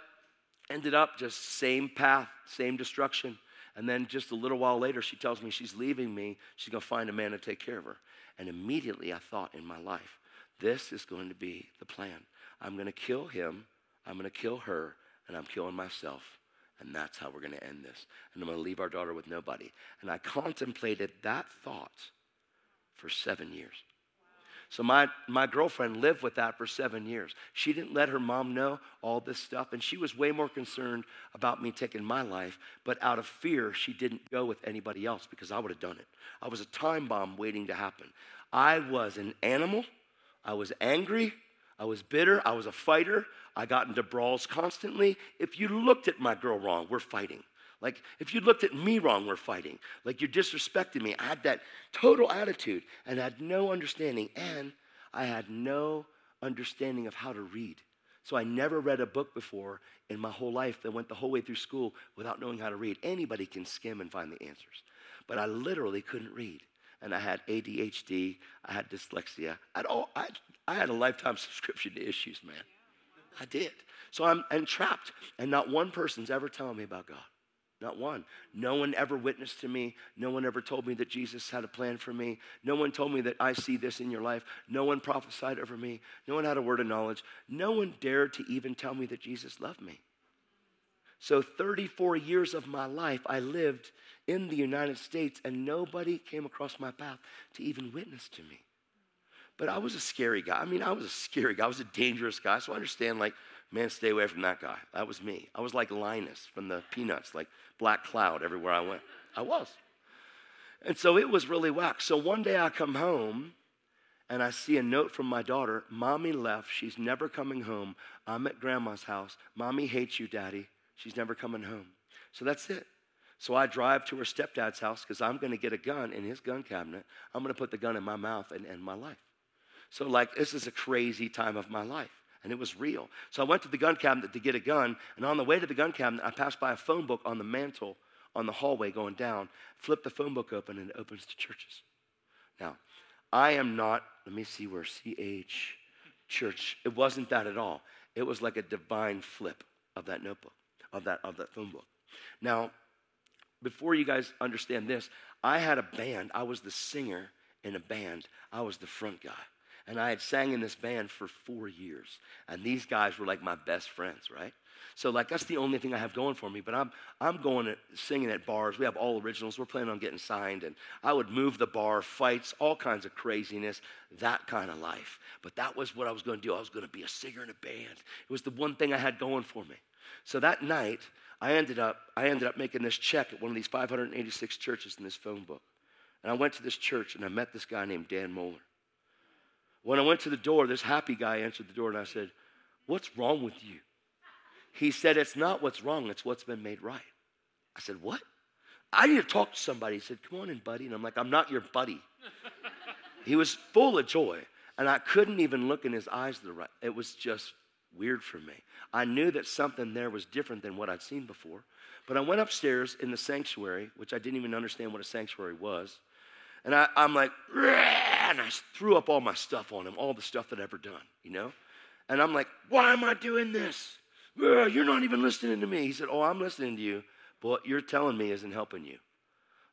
ended up just same path, same destruction. And then just a little while later, she tells me she's leaving me. She's going to find a man to take care of her. And immediately I thought in my life, this is going to be the plan. I'm going to kill him, I'm going to kill her, and I'm killing myself. And that's how we're going to end this. And I'm going to leave our daughter with nobody. And I contemplated that thought for seven years. So my, my girlfriend lived with that for seven years. She didn't let her mom know all this stuff, and she was way more concerned about me taking my life. But out of fear, she didn't go with anybody else because I would have done it. I was a time bomb waiting to happen. I was an animal. I was angry. I was bitter. I was a fighter. I got into brawls constantly. If you looked at my girl wrong, we're fighting. Like, if you looked at me wrong, we're fighting. Like, you're disrespecting me. I had that total attitude and had no understanding. And I had no understanding of how to read. So I never read a book before in my whole life that went the whole way through school without knowing how to read. Anybody can skim and find the answers. But I literally couldn't read. And I had ADHD, I had dyslexia. I had, all, I, I had a lifetime subscription to issues, man. I did. So I'm entrapped, and not one person's ever telling me about God. Not one. No one ever witnessed to me. No one ever told me that Jesus had a plan for me. No one told me that I see this in your life. No one prophesied over me. No one had a word of knowledge. No one dared to even tell me that Jesus loved me. So, 34 years of my life, I lived in the United States, and nobody came across my path to even witness to me. But I was a scary guy. I mean, I was a scary guy. I was a dangerous guy. So I understand, like, man, stay away from that guy. That was me. I was like Linus from the Peanuts, like black cloud everywhere I went. I was. And so it was really whack. So one day I come home and I see a note from my daughter Mommy left. She's never coming home. I'm at grandma's house. Mommy hates you, daddy. She's never coming home. So that's it. So I drive to her stepdad's house because I'm going to get a gun in his gun cabinet. I'm going to put the gun in my mouth and end my life. So, like, this is a crazy time of my life and it was real. So I went to the gun cabinet to get a gun, and on the way to the gun cabinet, I passed by a phone book on the mantle on the hallway going down, flipped the phone book open, and it opens to churches. Now, I am not, let me see where CH church, it wasn't that at all. It was like a divine flip of that notebook, of that, of that phone book. Now, before you guys understand this, I had a band. I was the singer in a band. I was the front guy. And I had sang in this band for four years. And these guys were like my best friends, right? So like that's the only thing I have going for me. But I'm I'm going to singing at bars. We have all originals. We're planning on getting signed. And I would move the bar, fights, all kinds of craziness, that kind of life. But that was what I was going to do. I was going to be a singer in a band. It was the one thing I had going for me. So that night, I ended up I ended up making this check at one of these 586 churches in this phone book. And I went to this church and I met this guy named Dan Mohler. When I went to the door, this happy guy answered the door and I said, What's wrong with you? He said, It's not what's wrong, it's what's been made right. I said, What? I need to talk to somebody. He said, Come on in, buddy. And I'm like, I'm not your buddy. he was full of joy, and I couldn't even look in his eyes the right. It was just weird for me. I knew that something there was different than what I'd seen before. But I went upstairs in the sanctuary, which I didn't even understand what a sanctuary was. And I, am like, and I threw up all my stuff on him, all the stuff that I'd ever done, you know? And I'm like, why am I doing this? You're not even listening to me. He said, oh, I'm listening to you, but what you're telling me isn't helping you.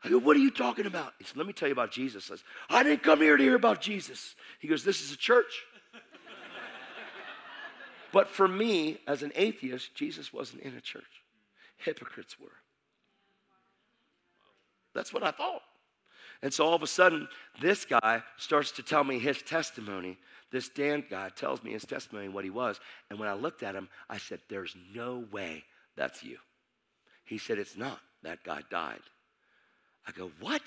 I go, what are you talking about? He said, let me tell you about Jesus. I said, I didn't come here to hear about Jesus. He goes, this is a church. But for me, as an atheist, Jesus wasn't in a church. Hypocrites were. That's what I thought. And so all of a sudden, this guy starts to tell me his testimony. This Dan guy tells me his testimony, what he was. And when I looked at him, I said, There's no way that's you. He said, It's not. That guy died. I go, What?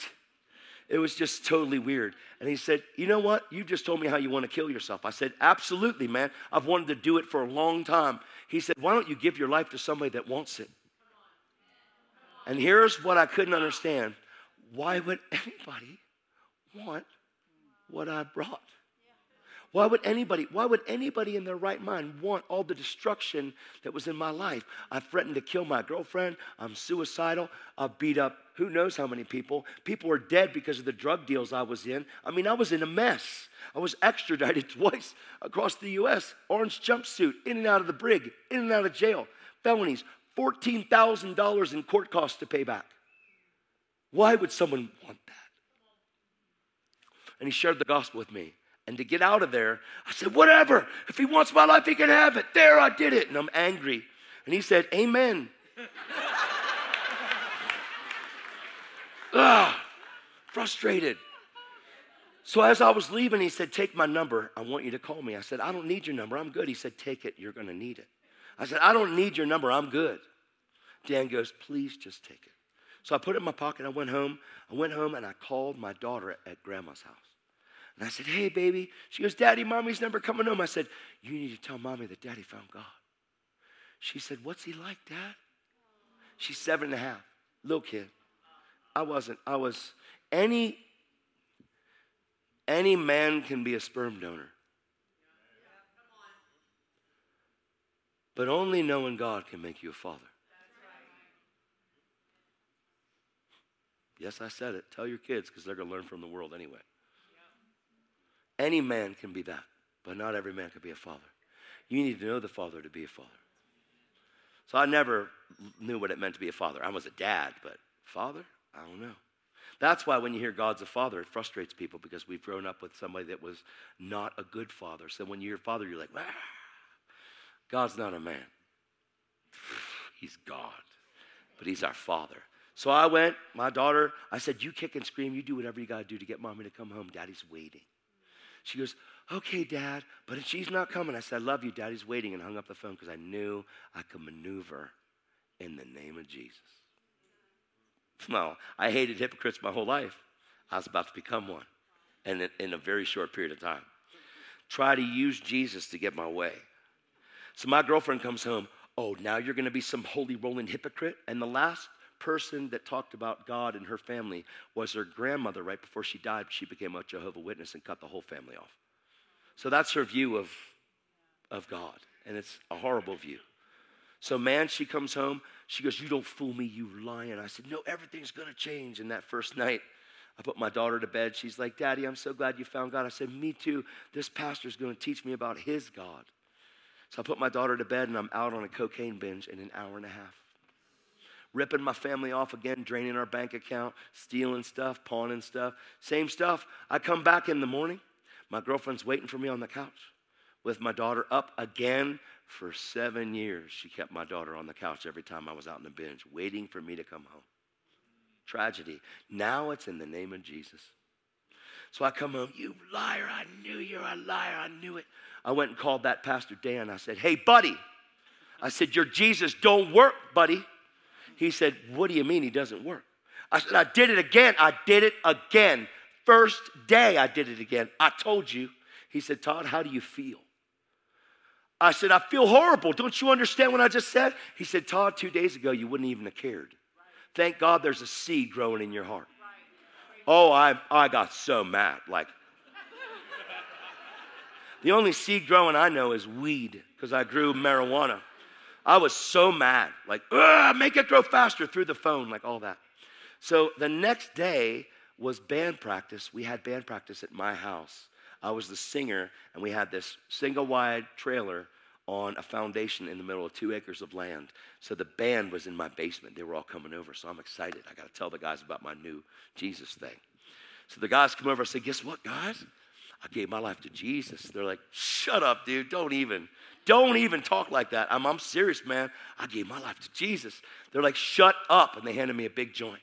It was just totally weird. And he said, You know what? You just told me how you want to kill yourself. I said, Absolutely, man. I've wanted to do it for a long time. He said, Why don't you give your life to somebody that wants it? And here's what I couldn't understand why would anybody want what I brought? Why would anybody, why would anybody in their right mind want all the destruction that was in my life? I threatened to kill my girlfriend. I'm suicidal. I beat up who knows how many people. People are dead because of the drug deals I was in. I mean, I was in a mess. I was extradited twice across the US, orange jumpsuit, in and out of the brig, in and out of jail, felonies, $14,000 in court costs to pay back. Why would someone want that? And he shared the gospel with me. And to get out of there, I said, whatever. If he wants my life, he can have it. There, I did it. And I'm angry. And he said, Amen. Ah, frustrated. So as I was leaving, he said, Take my number. I want you to call me. I said, I don't need your number. I'm good. He said, Take it. You're going to need it. I said, I don't need your number. I'm good. Dan goes, Please just take it. So I put it in my pocket. I went home. I went home and I called my daughter at grandma's house. And I said, Hey, baby. She goes, Daddy, mommy's never coming home. I said, You need to tell mommy that daddy found God. She said, What's he like, dad? She's seven and a half, little kid. I wasn't. I was any any man can be a sperm donor. But only knowing God can make you a father. Yes, I said it. Tell your kids because they're going to learn from the world anyway. Any man can be that, but not every man can be a father. You need to know the father to be a father. So I never knew what it meant to be a father. I was a dad, but father? I don't know. That's why when you hear God's a father, it frustrates people because we've grown up with somebody that was not a good father. So when you're hear father, you're like, ah. God's not a man. He's God, but He's our father. So I went, my daughter, I said, You kick and scream, you do whatever you got to do to get mommy to come home. Daddy's waiting. She goes, Okay, dad, but if she's not coming, I said, I love you, daddy's waiting, and hung up the phone because I knew I could maneuver in the name of Jesus. Well, I hated hypocrites my whole life. I was about to become one, and in a very short period of time. Try to use Jesus to get my way. So my girlfriend comes home. Oh, now you're going to be some holy rolling hypocrite? And the last person that talked about God and her family was her grandmother right before she died. She became a Jehovah Witness and cut the whole family off. So that's her view of, of God, and it's a horrible view. So, man, she comes home. She goes, You don't fool me, you lion. I said, No, everything's going to change. And that first night, I put my daughter to bed. She's like, Daddy, I'm so glad you found God. I said, Me too. This pastor's going to teach me about his God. So I put my daughter to bed and I'm out on a cocaine binge in an hour and a half ripping my family off again, draining our bank account, stealing stuff, pawning stuff. Same stuff. I come back in the morning. My girlfriend's waiting for me on the couch with my daughter up again for seven years. She kept my daughter on the couch every time I was out in the binge, waiting for me to come home. Tragedy. Now it's in the name of Jesus. So I come home, you liar, I knew you're a liar, I knew it. I went and called that Pastor Dan. I said, hey, buddy. I said, your Jesus don't work, buddy. He said, What do you mean he doesn't work? I said, I did it again. I did it again. First day I did it again. I told you. He said, Todd, how do you feel? I said, I feel horrible. Don't you understand what I just said? He said, Todd, two days ago you wouldn't even have cared. Thank God there's a seed growing in your heart. Oh, I, I got so mad. Like, the only seed growing I know is weed because I grew marijuana. I was so mad, like, make it grow faster through the phone, like all that. So the next day was band practice. We had band practice at my house. I was the singer, and we had this single wide trailer on a foundation in the middle of two acres of land. So the band was in my basement. They were all coming over. So I'm excited. I got to tell the guys about my new Jesus thing. So the guys come over. I say, Guess what, guys? I gave my life to Jesus. They're like, Shut up, dude. Don't even. Don't even talk like that. I'm, I'm serious, man. I gave my life to Jesus. They're like, shut up. And they handed me a big joint.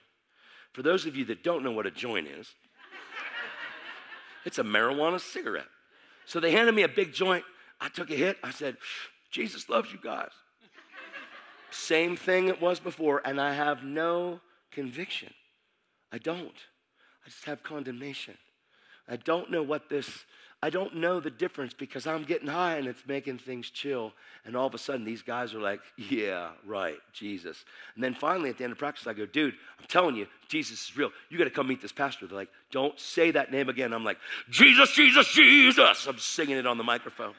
For those of you that don't know what a joint is, it's a marijuana cigarette. So they handed me a big joint. I took a hit. I said, Jesus loves you guys. Same thing it was before, and I have no conviction. I don't. I just have condemnation. I don't know what this I don't know the difference because I'm getting high and it's making things chill. And all of a sudden, these guys are like, yeah, right, Jesus. And then finally, at the end of practice, I go, dude, I'm telling you, Jesus is real. You got to come meet this pastor. They're like, don't say that name again. I'm like, Jesus, Jesus, Jesus. I'm singing it on the microphone.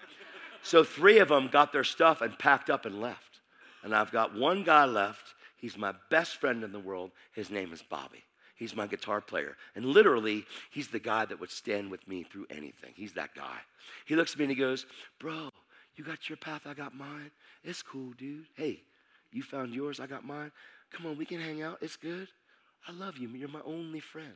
So three of them got their stuff and packed up and left. And I've got one guy left. He's my best friend in the world. His name is Bobby. He's my guitar player. And literally, he's the guy that would stand with me through anything. He's that guy. He looks at me and he goes, Bro, you got your path, I got mine. It's cool, dude. Hey, you found yours, I got mine. Come on, we can hang out. It's good. I love you. You're my only friend.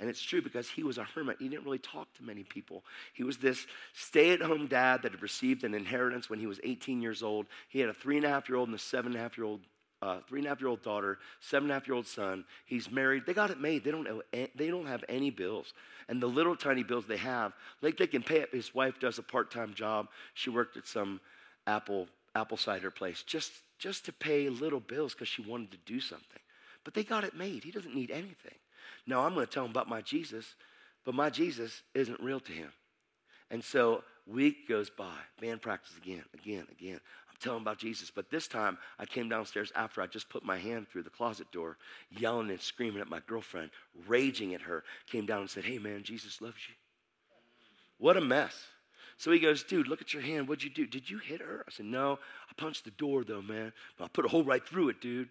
And it's true because he was a hermit. He didn't really talk to many people. He was this stay at home dad that had received an inheritance when he was 18 years old. He had a three and a half year old and a seven and a half year old uh, three and a half year old daughter, seven and a half year old son. He's married. They got it made. They don't, know, they don't have any bills. And the little tiny bills they have, like they can pay it. His wife does a part time job. She worked at some apple, apple cider place just, just to pay little bills because she wanted to do something. But they got it made. He doesn't need anything. Now, I'm going to tell him about my Jesus, but my Jesus isn't real to him. And so week goes by, band practice again, again, again tell him about Jesus. But this time, I came downstairs after I just put my hand through the closet door, yelling and screaming at my girlfriend, raging at her. Came down and said, Hey, man, Jesus loves you. What a mess. So he goes, Dude, look at your hand. What'd you do? Did you hit her? I said, No. I punched the door, though, man. I put a hole right through it, dude.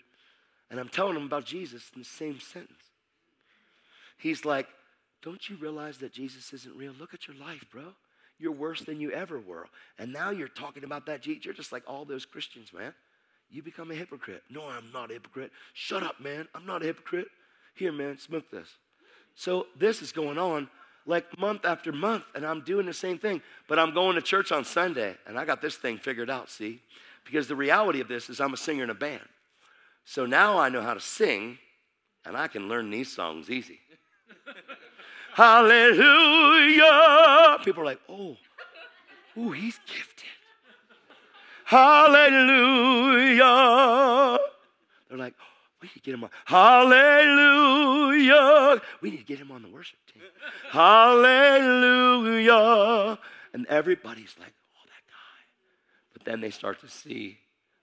And I'm telling him about Jesus in the same sentence. He's like, Don't you realize that Jesus isn't real? Look at your life, bro. You're worse than you ever were. And now you're talking about that Jesus. You're just like all those Christians, man. You become a hypocrite. No, I'm not a hypocrite. Shut up, man. I'm not a hypocrite. Here, man, smoke this. So this is going on like month after month, and I'm doing the same thing. But I'm going to church on Sunday, and I got this thing figured out, see? Because the reality of this is I'm a singer in a band. So now I know how to sing, and I can learn these songs easy. Hallelujah. People are like, oh, ooh, he's gifted. Hallelujah. They're like, oh, we need to get him on. Hallelujah. We need to get him on the worship team. Hallelujah. And everybody's like, oh, that guy. But then they start to see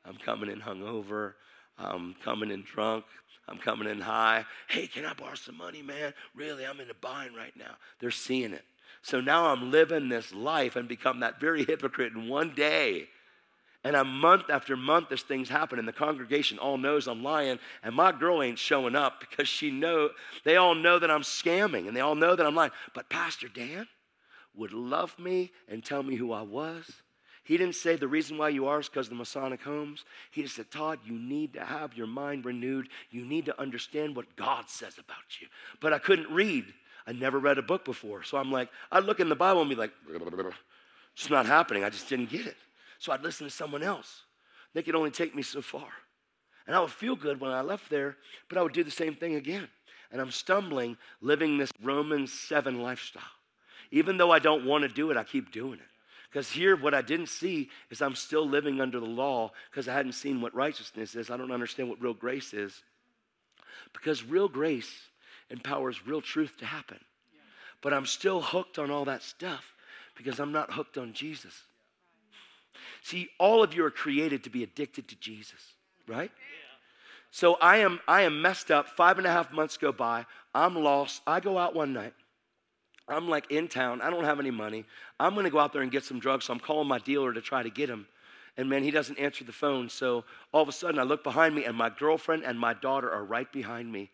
I'm coming in hungover. I'm coming in drunk. I'm coming in high. Hey, can I borrow some money, man? Really, I'm in a bind right now. They're seeing it. So now I'm living this life and become that very hypocrite in one day. And a month after month, this thing's happening. The congregation all knows I'm lying, and my girl ain't showing up because she know they all know that I'm scamming, and they all know that I'm lying. But Pastor Dan would love me and tell me who I was he didn't say the reason why you are is because of the Masonic homes. He just said, Todd, you need to have your mind renewed. You need to understand what God says about you. But I couldn't read. I never read a book before. So I'm like, I'd look in the Bible and be like, it's not happening. I just didn't get it. So I'd listen to someone else. They could only take me so far. And I would feel good when I left there, but I would do the same thing again. And I'm stumbling living this Romans 7 lifestyle. Even though I don't want to do it, I keep doing it. Because here, what I didn't see is I'm still living under the law because I hadn't seen what righteousness is. I don't understand what real grace is. Because real grace empowers real truth to happen. But I'm still hooked on all that stuff because I'm not hooked on Jesus. See, all of you are created to be addicted to Jesus, right? So I am I am messed up. Five and a half months go by. I'm lost. I go out one night. I'm like in town. I don't have any money. I'm going to go out there and get some drugs. So I'm calling my dealer to try to get him. And man, he doesn't answer the phone. So all of a sudden, I look behind me, and my girlfriend and my daughter are right behind me.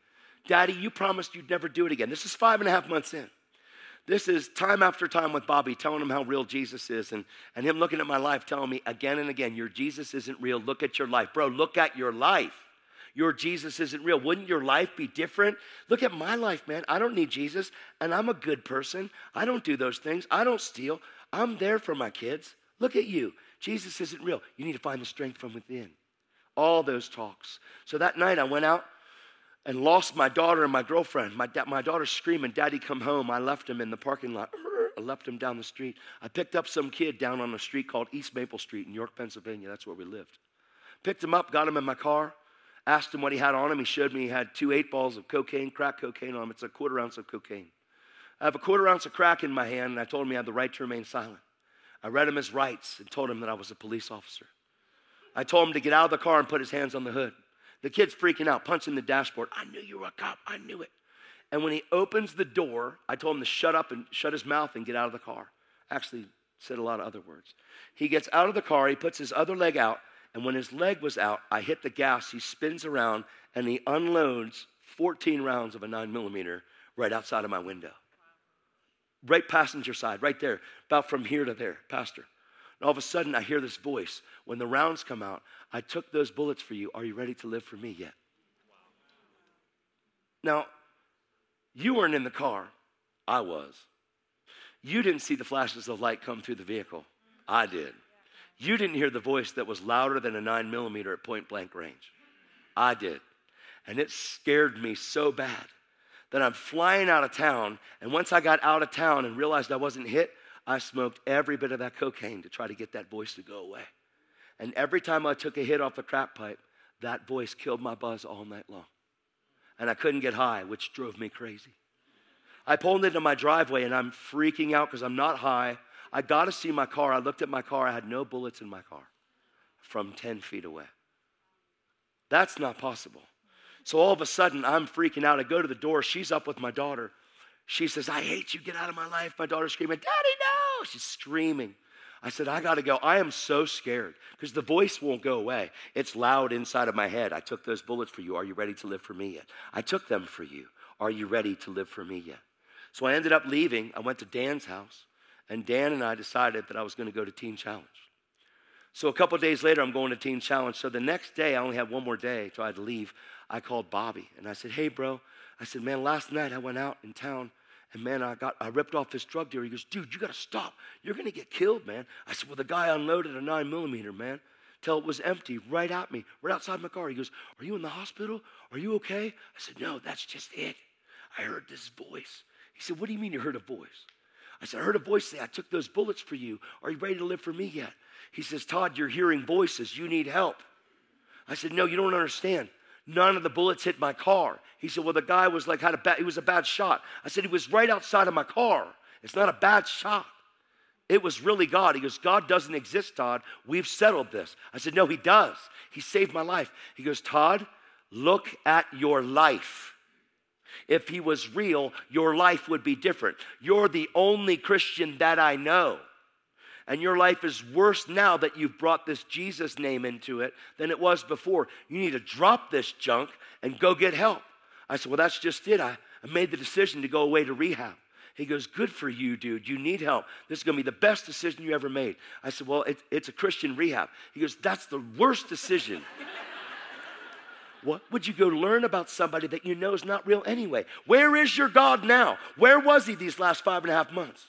Daddy, you promised you'd never do it again. This is five and a half months in. This is time after time with Bobby telling him how real Jesus is, and, and him looking at my life, telling me again and again, Your Jesus isn't real. Look at your life. Bro, look at your life your Jesus isn't real? Wouldn't your life be different? Look at my life, man. I don't need Jesus, and I'm a good person. I don't do those things. I don't steal. I'm there for my kids. Look at you. Jesus isn't real. You need to find the strength from within. All those talks. So that night I went out and lost my daughter and my girlfriend. My, da- my daughter's screaming, Daddy, come home. I left him in the parking lot. I left him down the street. I picked up some kid down on a street called East Maple Street in York, Pennsylvania. That's where we lived. Picked him up, got him in my car, Asked him what he had on him. He showed me he had two eight balls of cocaine, crack cocaine on him. It's a quarter ounce of cocaine. I have a quarter ounce of crack in my hand, and I told him he had the right to remain silent. I read him his rights and told him that I was a police officer. I told him to get out of the car and put his hands on the hood. The kid's freaking out, punching the dashboard. I knew you were a cop. I knew it. And when he opens the door, I told him to shut up and shut his mouth and get out of the car. Actually, said a lot of other words. He gets out of the car, he puts his other leg out, and when his leg was out, I hit the gas. He spins around and he unloads 14 rounds of a 9 millimeter right outside of my window. Right passenger side, right there, about from here to there, Pastor. And all of a sudden, I hear this voice. When the rounds come out, I took those bullets for you. Are you ready to live for me yet? Now, you weren't in the car. I was. You didn't see the flashes of light come through the vehicle. I did. You didn't hear the voice that was louder than a nine millimeter at point blank range. I did. And it scared me so bad that I'm flying out of town. And once I got out of town and realized I wasn't hit, I smoked every bit of that cocaine to try to get that voice to go away. And every time I took a hit off the crack pipe, that voice killed my buzz all night long. And I couldn't get high, which drove me crazy. I pulled into my driveway and I'm freaking out because I'm not high. I got to see my car. I looked at my car. I had no bullets in my car from 10 feet away. That's not possible. So all of a sudden, I'm freaking out. I go to the door. She's up with my daughter. She says, I hate you. Get out of my life. My daughter's screaming, Daddy, no. She's screaming. I said, I got to go. I am so scared because the voice won't go away. It's loud inside of my head. I took those bullets for you. Are you ready to live for me yet? I took them for you. Are you ready to live for me yet? So I ended up leaving. I went to Dan's house, and Dan and I decided that I was going to go to Teen Challenge. So a couple days later, I'm going to Teen Challenge. So the next day, I only had one more day, so I had to leave. I called Bobby and I said, Hey, bro. I said, Man, last night I went out in town and man, I got I ripped off this drug dealer. He goes, Dude, you gotta stop. You're gonna get killed, man. I said, Well, the guy unloaded a nine millimeter, man, till it was empty right at me, right outside my car. He goes, Are you in the hospital? Are you okay? I said, No, that's just it. I heard this voice. He said, What do you mean you heard a voice? I said, I heard a voice say, I took those bullets for you. Are you ready to live for me yet? He says, Todd, you're hearing voices. You need help. I said, No, you don't understand. None of the bullets hit my car. He said, Well, the guy was like, had a bad, he was a bad shot. I said, He was right outside of my car. It's not a bad shot. It was really God. He goes, God doesn't exist, Todd. We've settled this. I said, No, He does. He saved my life. He goes, Todd, look at your life. If He was real, your life would be different. You're the only Christian that I know and your life is worse now that you've brought this Jesus name into it than it was before. You need to drop this junk and go get help. I said, Well, that's just it. I, I made the decision to go away to rehab. He goes, Good for you, dude. You need help. This is going to be the best decision you ever made. I said, Well, it, it's a Christian rehab. He goes, That's the worst decision. What would you go learn about somebody that you know is not real anyway? Where is your God now? Where was he these last five and a half months?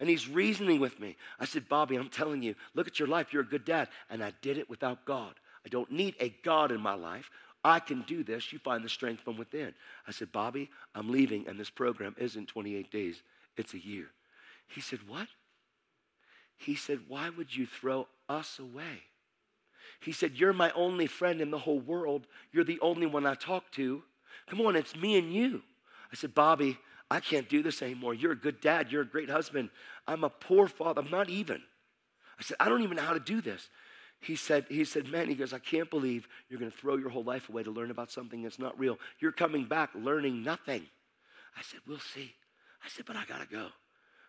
And he's reasoning with me. I said, Bobby, I'm telling you, look at your life. You're a good dad. And I did it without God. I don't need a God in my life. I can do this. You find the strength from within. I said, Bobby, I'm leaving, and this program isn't 28 days, it's a year. He said, What? He said, Why would you throw us away? He said, You're my only friend in the whole world. You're the only one I talk to. Come on, it's me and you. I said, Bobby, I can't do this anymore. You're a good dad. You're a great husband. I'm a poor father. I'm not even. I said, I don't even know how to do this. He said, he said, man, he goes, I can't believe you're going to throw your whole life away to learn about something that's not real. You're coming back learning nothing. I said, we'll see. I said, but I got to go.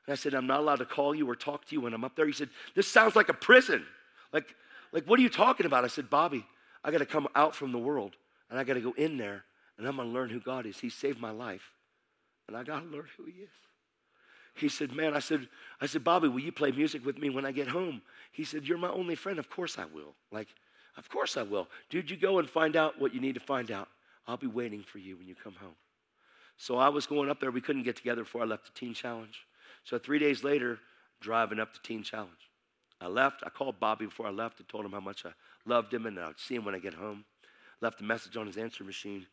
And I said, I'm not allowed to call you or talk to you when I'm up there. He said, this sounds like a prison. Like, like what are you talking about? I said, Bobby, I got to come out from the world and I got to go in there and I'm going to learn who God is. He saved my life and I got to learn who he is. He said, Man, I said, I said, Bobby, will you play music with me when I get home? He said, You're my only friend. Of course I will. Like, of course I will. Dude, you go and find out what you need to find out. I'll be waiting for you when you come home. So I was going up there. We couldn't get together before I left the Teen Challenge. So three days later, driving up the Teen Challenge. I left. I called Bobby before I left and told him how much I loved him and I'd see him when I get home. Left a message on his answer machine.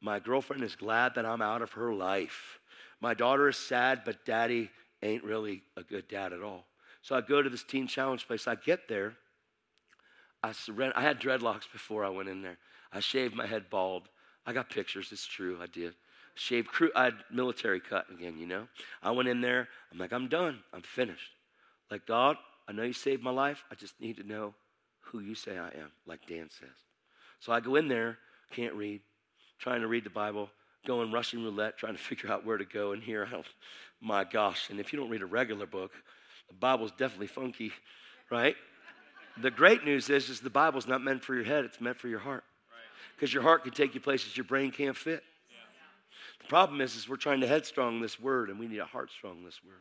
My girlfriend is glad that I'm out of her life. My daughter is sad, but daddy ain't really a good dad at all. So I go to this teen challenge place. I get there. I surrender. I had dreadlocks before I went in there. I shaved my head bald. I got pictures. It's true. I did. shaved crew. I had military cut again, you know. I went in there. I'm like, I'm done. I'm finished. Like, God, I know you saved my life. I just need to know who you say I am, like Dan says. So I go in there, can't read, trying to read the Bible, going Russian roulette, trying to figure out where to go. And here, oh, my gosh. And if you don't read a regular book, the Bible's definitely funky, right? The great news is, is the Bible's not meant for your head, it's meant for your heart. Because your heart can take you places your brain can't fit. The problem is, is we're trying to headstrong this word, and we need a heart strong this word.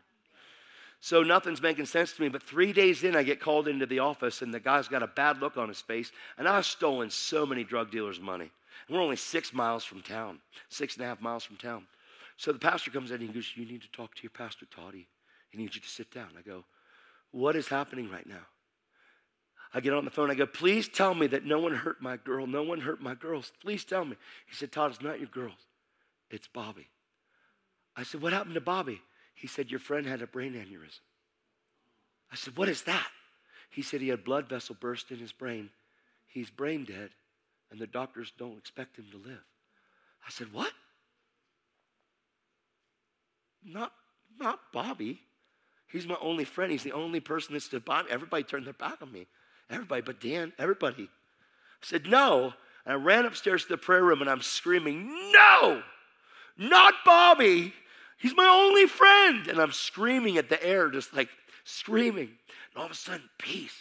So nothing's making sense to me. But three days in, I get called into the office, and the guy's got a bad look on his face. And I've stolen so many drug dealers' money. And we're only six miles from town, six and a half miles from town. So the pastor comes in and he goes, You need to talk to your pastor, Toddy. He needs you to sit down. I go, What is happening right now? I get on the phone. I go, Please tell me that no one hurt my girl. No one hurt my girls. Please tell me. He said, Todd, it's not your girls. It's Bobby. I said, What happened to Bobby? He said, Your friend had a brain aneurysm. I said, What is that? He said he had blood vessel burst in his brain. He's brain dead, and the doctors don't expect him to live. I said, What? Not, not Bobby. He's my only friend. He's the only person that stood by me. Everybody turned their back on me. Everybody but Dan, everybody. I said, No. And I ran upstairs to the prayer room and I'm screaming, No, not Bobby. He's my only friend. And I'm screaming at the air, just like screaming. And all of a sudden, peace,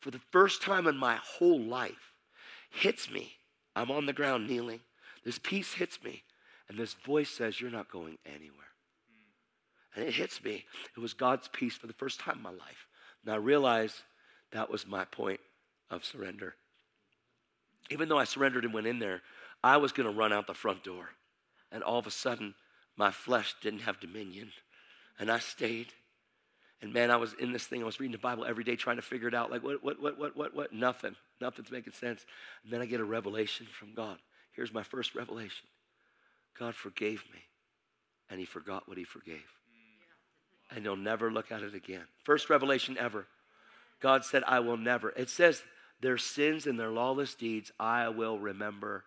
for the first time in my whole life, hits me. I'm on the ground kneeling. This peace hits me. And this voice says, You're not going anywhere. And it hits me. It was God's peace for the first time in my life. And I realized that was my point of surrender. Even though I surrendered and went in there, I was going to run out the front door. And all of a sudden, my flesh didn't have dominion. And I stayed. And man, I was in this thing. I was reading the Bible every day trying to figure it out. Like, what, what, what, what, what, what? Nothing. Nothing's making sense. And then I get a revelation from God. Here's my first revelation God forgave me, and He forgot what He forgave. And He'll never look at it again. First revelation ever. God said, I will never. It says, their sins and their lawless deeds I will remember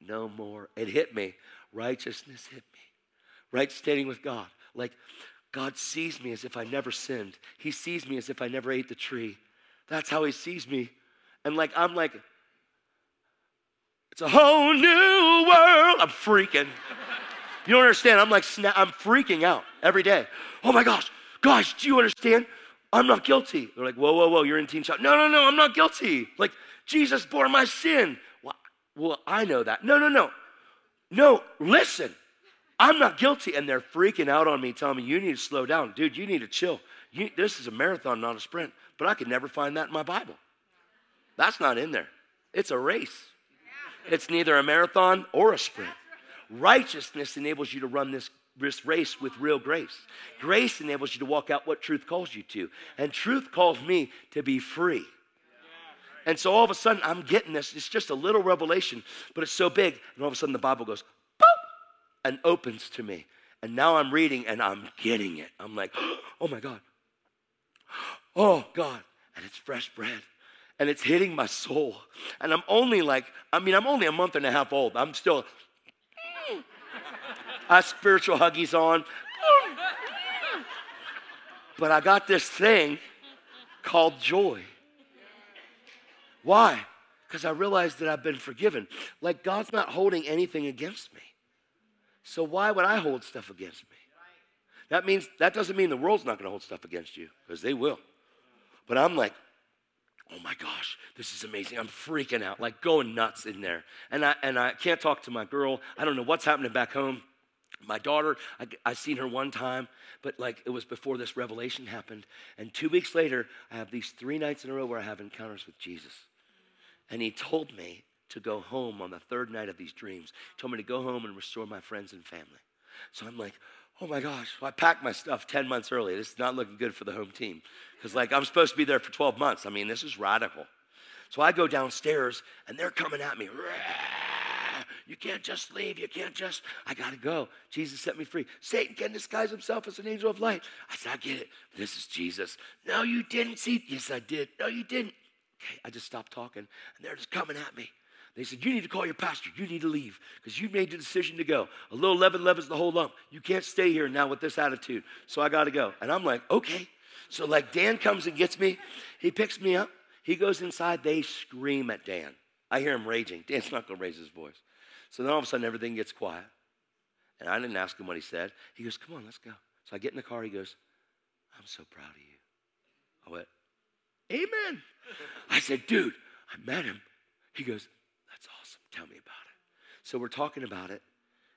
no more. It hit me. Righteousness hit me right standing with God. Like God sees me as if I never sinned. He sees me as if I never ate the tree. That's how he sees me. And like I'm like it's a whole new world. I'm freaking. You don't understand. I'm like I'm freaking out every day. Oh my gosh. Gosh, do you understand? I'm not guilty. They're like, whoa, whoa, whoa, you're in teen shop. No, no, no, I'm not guilty. Like, Jesus bore my sin. Well, well, I know that. No, no, no. No, listen. I'm not guilty. And they're freaking out on me, telling me, you need to slow down. Dude, you need to chill. You, this is a marathon, not a sprint. But I could never find that in my Bible. That's not in there. It's a race. It's neither a marathon or a sprint. Righteousness enables you to run this, this race with real grace. Grace enables you to walk out what truth calls you to. And truth calls me to be free. And so all of a sudden, I'm getting this. It's just a little revelation, but it's so big. And all of a sudden, the Bible goes, and opens to me. And now I'm reading and I'm getting it. I'm like, oh my God. Oh God. And it's fresh bread. And it's hitting my soul. And I'm only like, I mean, I'm only a month and a half old. I'm still, I spiritual huggies on. But I got this thing called joy. Why? Because I realized that I've been forgiven. Like God's not holding anything against me. So why would I hold stuff against me? That means that doesn't mean the world's not going to hold stuff against you because they will. But I'm like, oh my gosh, this is amazing. I'm freaking out, like going nuts in there. And I and I can't talk to my girl. I don't know what's happening back home. My daughter, I, I seen her one time, but like it was before this revelation happened. And two weeks later, I have these three nights in a row where I have encounters with Jesus. And he told me to go home on the third night of these dreams. He told me to go home and restore my friends and family. So I'm like, oh my gosh. So I packed my stuff 10 months early. This is not looking good for the home team. Because, like, I'm supposed to be there for 12 months. I mean, this is radical. So I go downstairs and they're coming at me. You can't just leave. You can't just, I got to go. Jesus set me free. Satan can disguise himself as an angel of light. I said, I get it. This is Jesus. No, you didn't see. Yes, I did. No, you didn't. Okay, I just stopped talking and they're just coming at me. They said, You need to call your pastor. You need to leave because you made the decision to go. A little leaven leavens the whole lump. You can't stay here now with this attitude. So I got to go. And I'm like, Okay. So, like, Dan comes and gets me. He picks me up. He goes inside. They scream at Dan. I hear him raging. Dan's not going to raise his voice. So then all of a sudden, everything gets quiet. And I didn't ask him what he said. He goes, Come on, let's go. So I get in the car. He goes, I'm so proud of you. I went, Amen. I said, Dude, I met him. He goes. Tell me about it. So we're talking about it,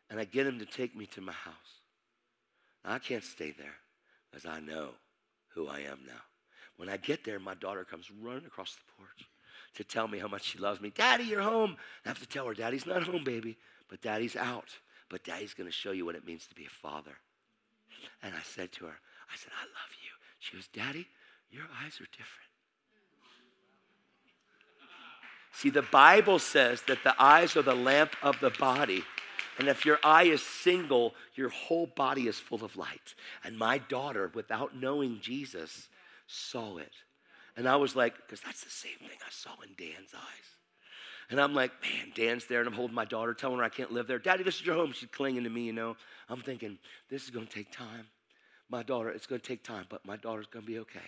and I get him to take me to my house. Now, I can't stay there because I know who I am now. When I get there, my daughter comes running across the porch to tell me how much she loves me. Daddy, you're home. I have to tell her, Daddy's not home, baby, but Daddy's out. But Daddy's going to show you what it means to be a father. And I said to her, I said, I love you. She goes, Daddy, your eyes are different. See, the Bible says that the eyes are the lamp of the body. And if your eye is single, your whole body is full of light. And my daughter, without knowing Jesus, saw it. And I was like, because that's the same thing I saw in Dan's eyes. And I'm like, man, Dan's there, and I'm holding my daughter, telling her I can't live there. Daddy, this is your home. She's clinging to me, you know. I'm thinking, this is going to take time. My daughter, it's going to take time, but my daughter's going to be okay.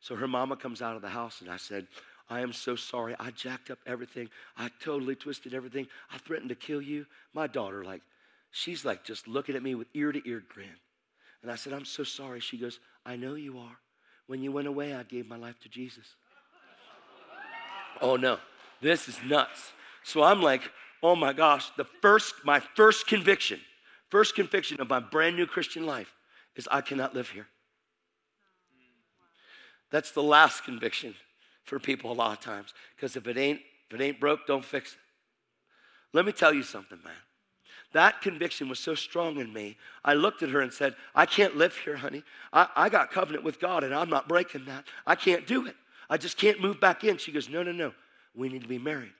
So her mama comes out of the house, and I said, I am so sorry. I jacked up everything. I totally twisted everything. I threatened to kill you. My daughter, like, she's like just looking at me with ear to ear grin. And I said, I'm so sorry. She goes, I know you are. When you went away, I gave my life to Jesus. oh no, this is nuts. So I'm like, oh my gosh, the first, my first conviction, first conviction of my brand new Christian life is I cannot live here. That's the last conviction for people a lot of times. Because if it ain't, if it ain't broke, don't fix it. Let me tell you something, man. That conviction was so strong in me. I looked at her and said, I can't live here, honey. I, I got covenant with God and I'm not breaking that. I can't do it. I just can't move back in. She goes, No, no, no. We need to be married.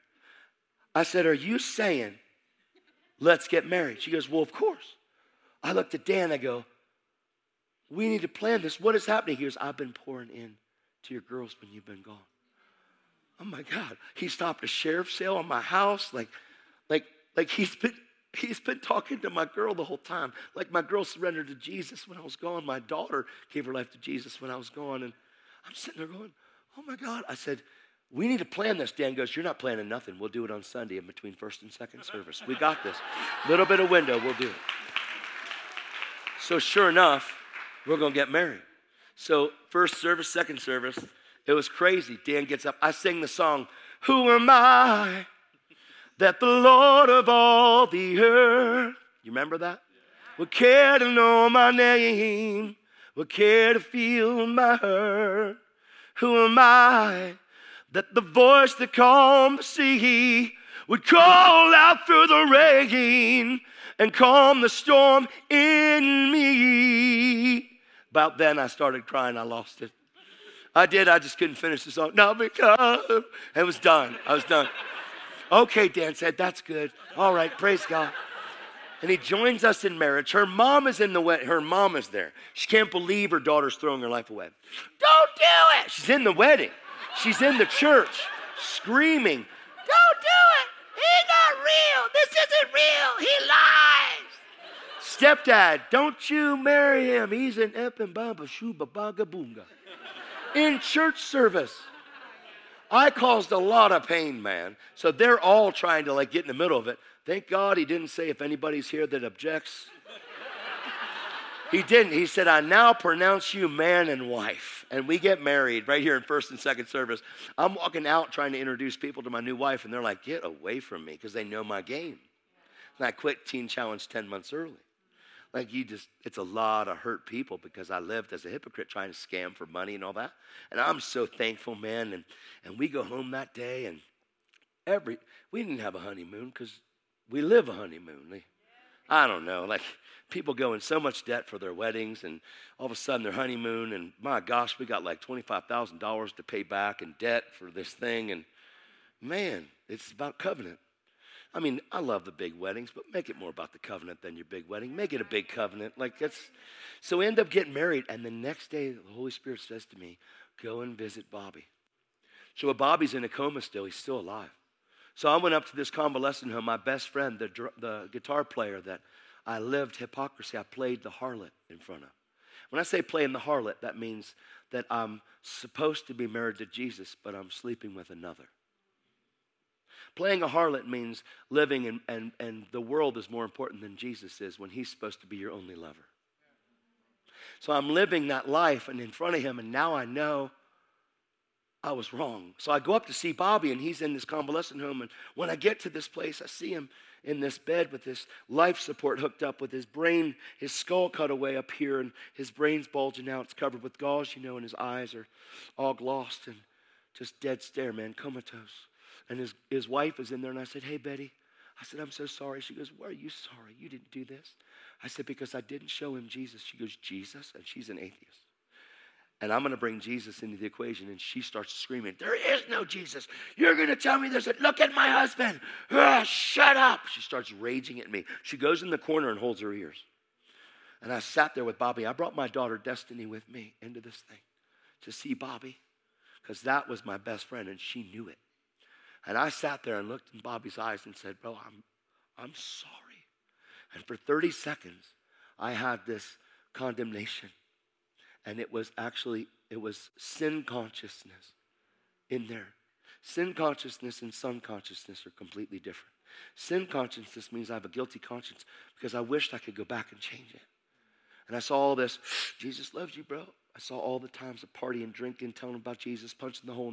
I said, Are you saying, let's get married? She goes, Well, of course. I looked at Dan. I go, We need to plan this. What is happening? here is I've been pouring in to your girls when you've been gone. Oh my God. He stopped a sheriff's sale on my house. Like, like, like he's been he's been talking to my girl the whole time. Like my girl surrendered to Jesus when I was gone. My daughter gave her life to Jesus when I was gone. And I'm sitting there going, Oh my God. I said, we need to plan this. Dan goes, You're not planning nothing. We'll do it on Sunday in between first and second service. We got this. Little bit of window, we'll do it. So, sure enough, we're to get married. So, first service, second service, it was crazy. Dan gets up. I sing the song, Who Am I that the Lord of all the earth, you remember that? Would care to know my name, would care to feel my hurt. Who am I that the voice that calmed the sea would call out through the rain and calm the storm in me? About then, I started crying. I lost it. I did. I just couldn't finish the song. Not because it was done. I was done. Okay, Dan said, that's good. All right, praise God. And he joins us in marriage. Her mom is in the wedding. Her mom is there. She can't believe her daughter's throwing her life away. Don't do it. She's in the wedding. She's in the church screaming, Don't do it. He's not real. This isn't real. He lies. Stepdad, don't you marry him. He's an Epembamba Shuba Baga Boonga. In church service. I caused a lot of pain, man. So they're all trying to like get in the middle of it. Thank God he didn't say if anybody's here that objects. He didn't. He said, I now pronounce you man and wife. And we get married right here in first and second service. I'm walking out trying to introduce people to my new wife, and they're like, get away from me because they know my game. And I quit Teen Challenge 10 months early. Like you just, it's a lot of hurt people because I lived as a hypocrite trying to scam for money and all that. And I'm so thankful, man. And, and we go home that day and every, we didn't have a honeymoon because we live a honeymoon. I don't know, like people go in so much debt for their weddings and all of a sudden their honeymoon and my gosh, we got like $25,000 to pay back in debt for this thing. And man, it's about covenant. I mean, I love the big weddings, but make it more about the covenant than your big wedding. Make it a big covenant. Like that's so we end up getting married, and the next day the Holy Spirit says to me, Go and visit Bobby. So Bobby's in a coma still, he's still alive. So I went up to this convalescent home. My best friend, the, the guitar player that I lived hypocrisy, I played the harlot in front of. When I say playing the harlot, that means that I'm supposed to be married to Jesus, but I'm sleeping with another. Playing a harlot means living, and, and, and the world is more important than Jesus is when he's supposed to be your only lover. So I'm living that life and in front of him, and now I know I was wrong. So I go up to see Bobby, and he's in this convalescent home. And when I get to this place, I see him in this bed with this life support hooked up with his brain, his skull cut away up here, and his brain's bulging out. It's covered with gauze, you know, and his eyes are all glossed and just dead stare, man, comatose. And his, his wife is in there, and I said, Hey, Betty. I said, I'm so sorry. She goes, Why are you sorry? You didn't do this. I said, Because I didn't show him Jesus. She goes, Jesus? And she's an atheist. And I'm going to bring Jesus into the equation. And she starts screaming, There is no Jesus. You're going to tell me there's a look at my husband. Ah, shut up. She starts raging at me. She goes in the corner and holds her ears. And I sat there with Bobby. I brought my daughter Destiny with me into this thing to see Bobby because that was my best friend and she knew it. And I sat there and looked in Bobby's eyes and said, Bro, I'm, I'm sorry. And for 30 seconds, I had this condemnation. And it was actually it was sin consciousness in there. Sin consciousness and son consciousness are completely different. Sin consciousness means i have a guilty conscience because i wished i could go back and change it. And i saw all this jesus loves you bro. I saw all the times of partying drinking telling about jesus punching the hole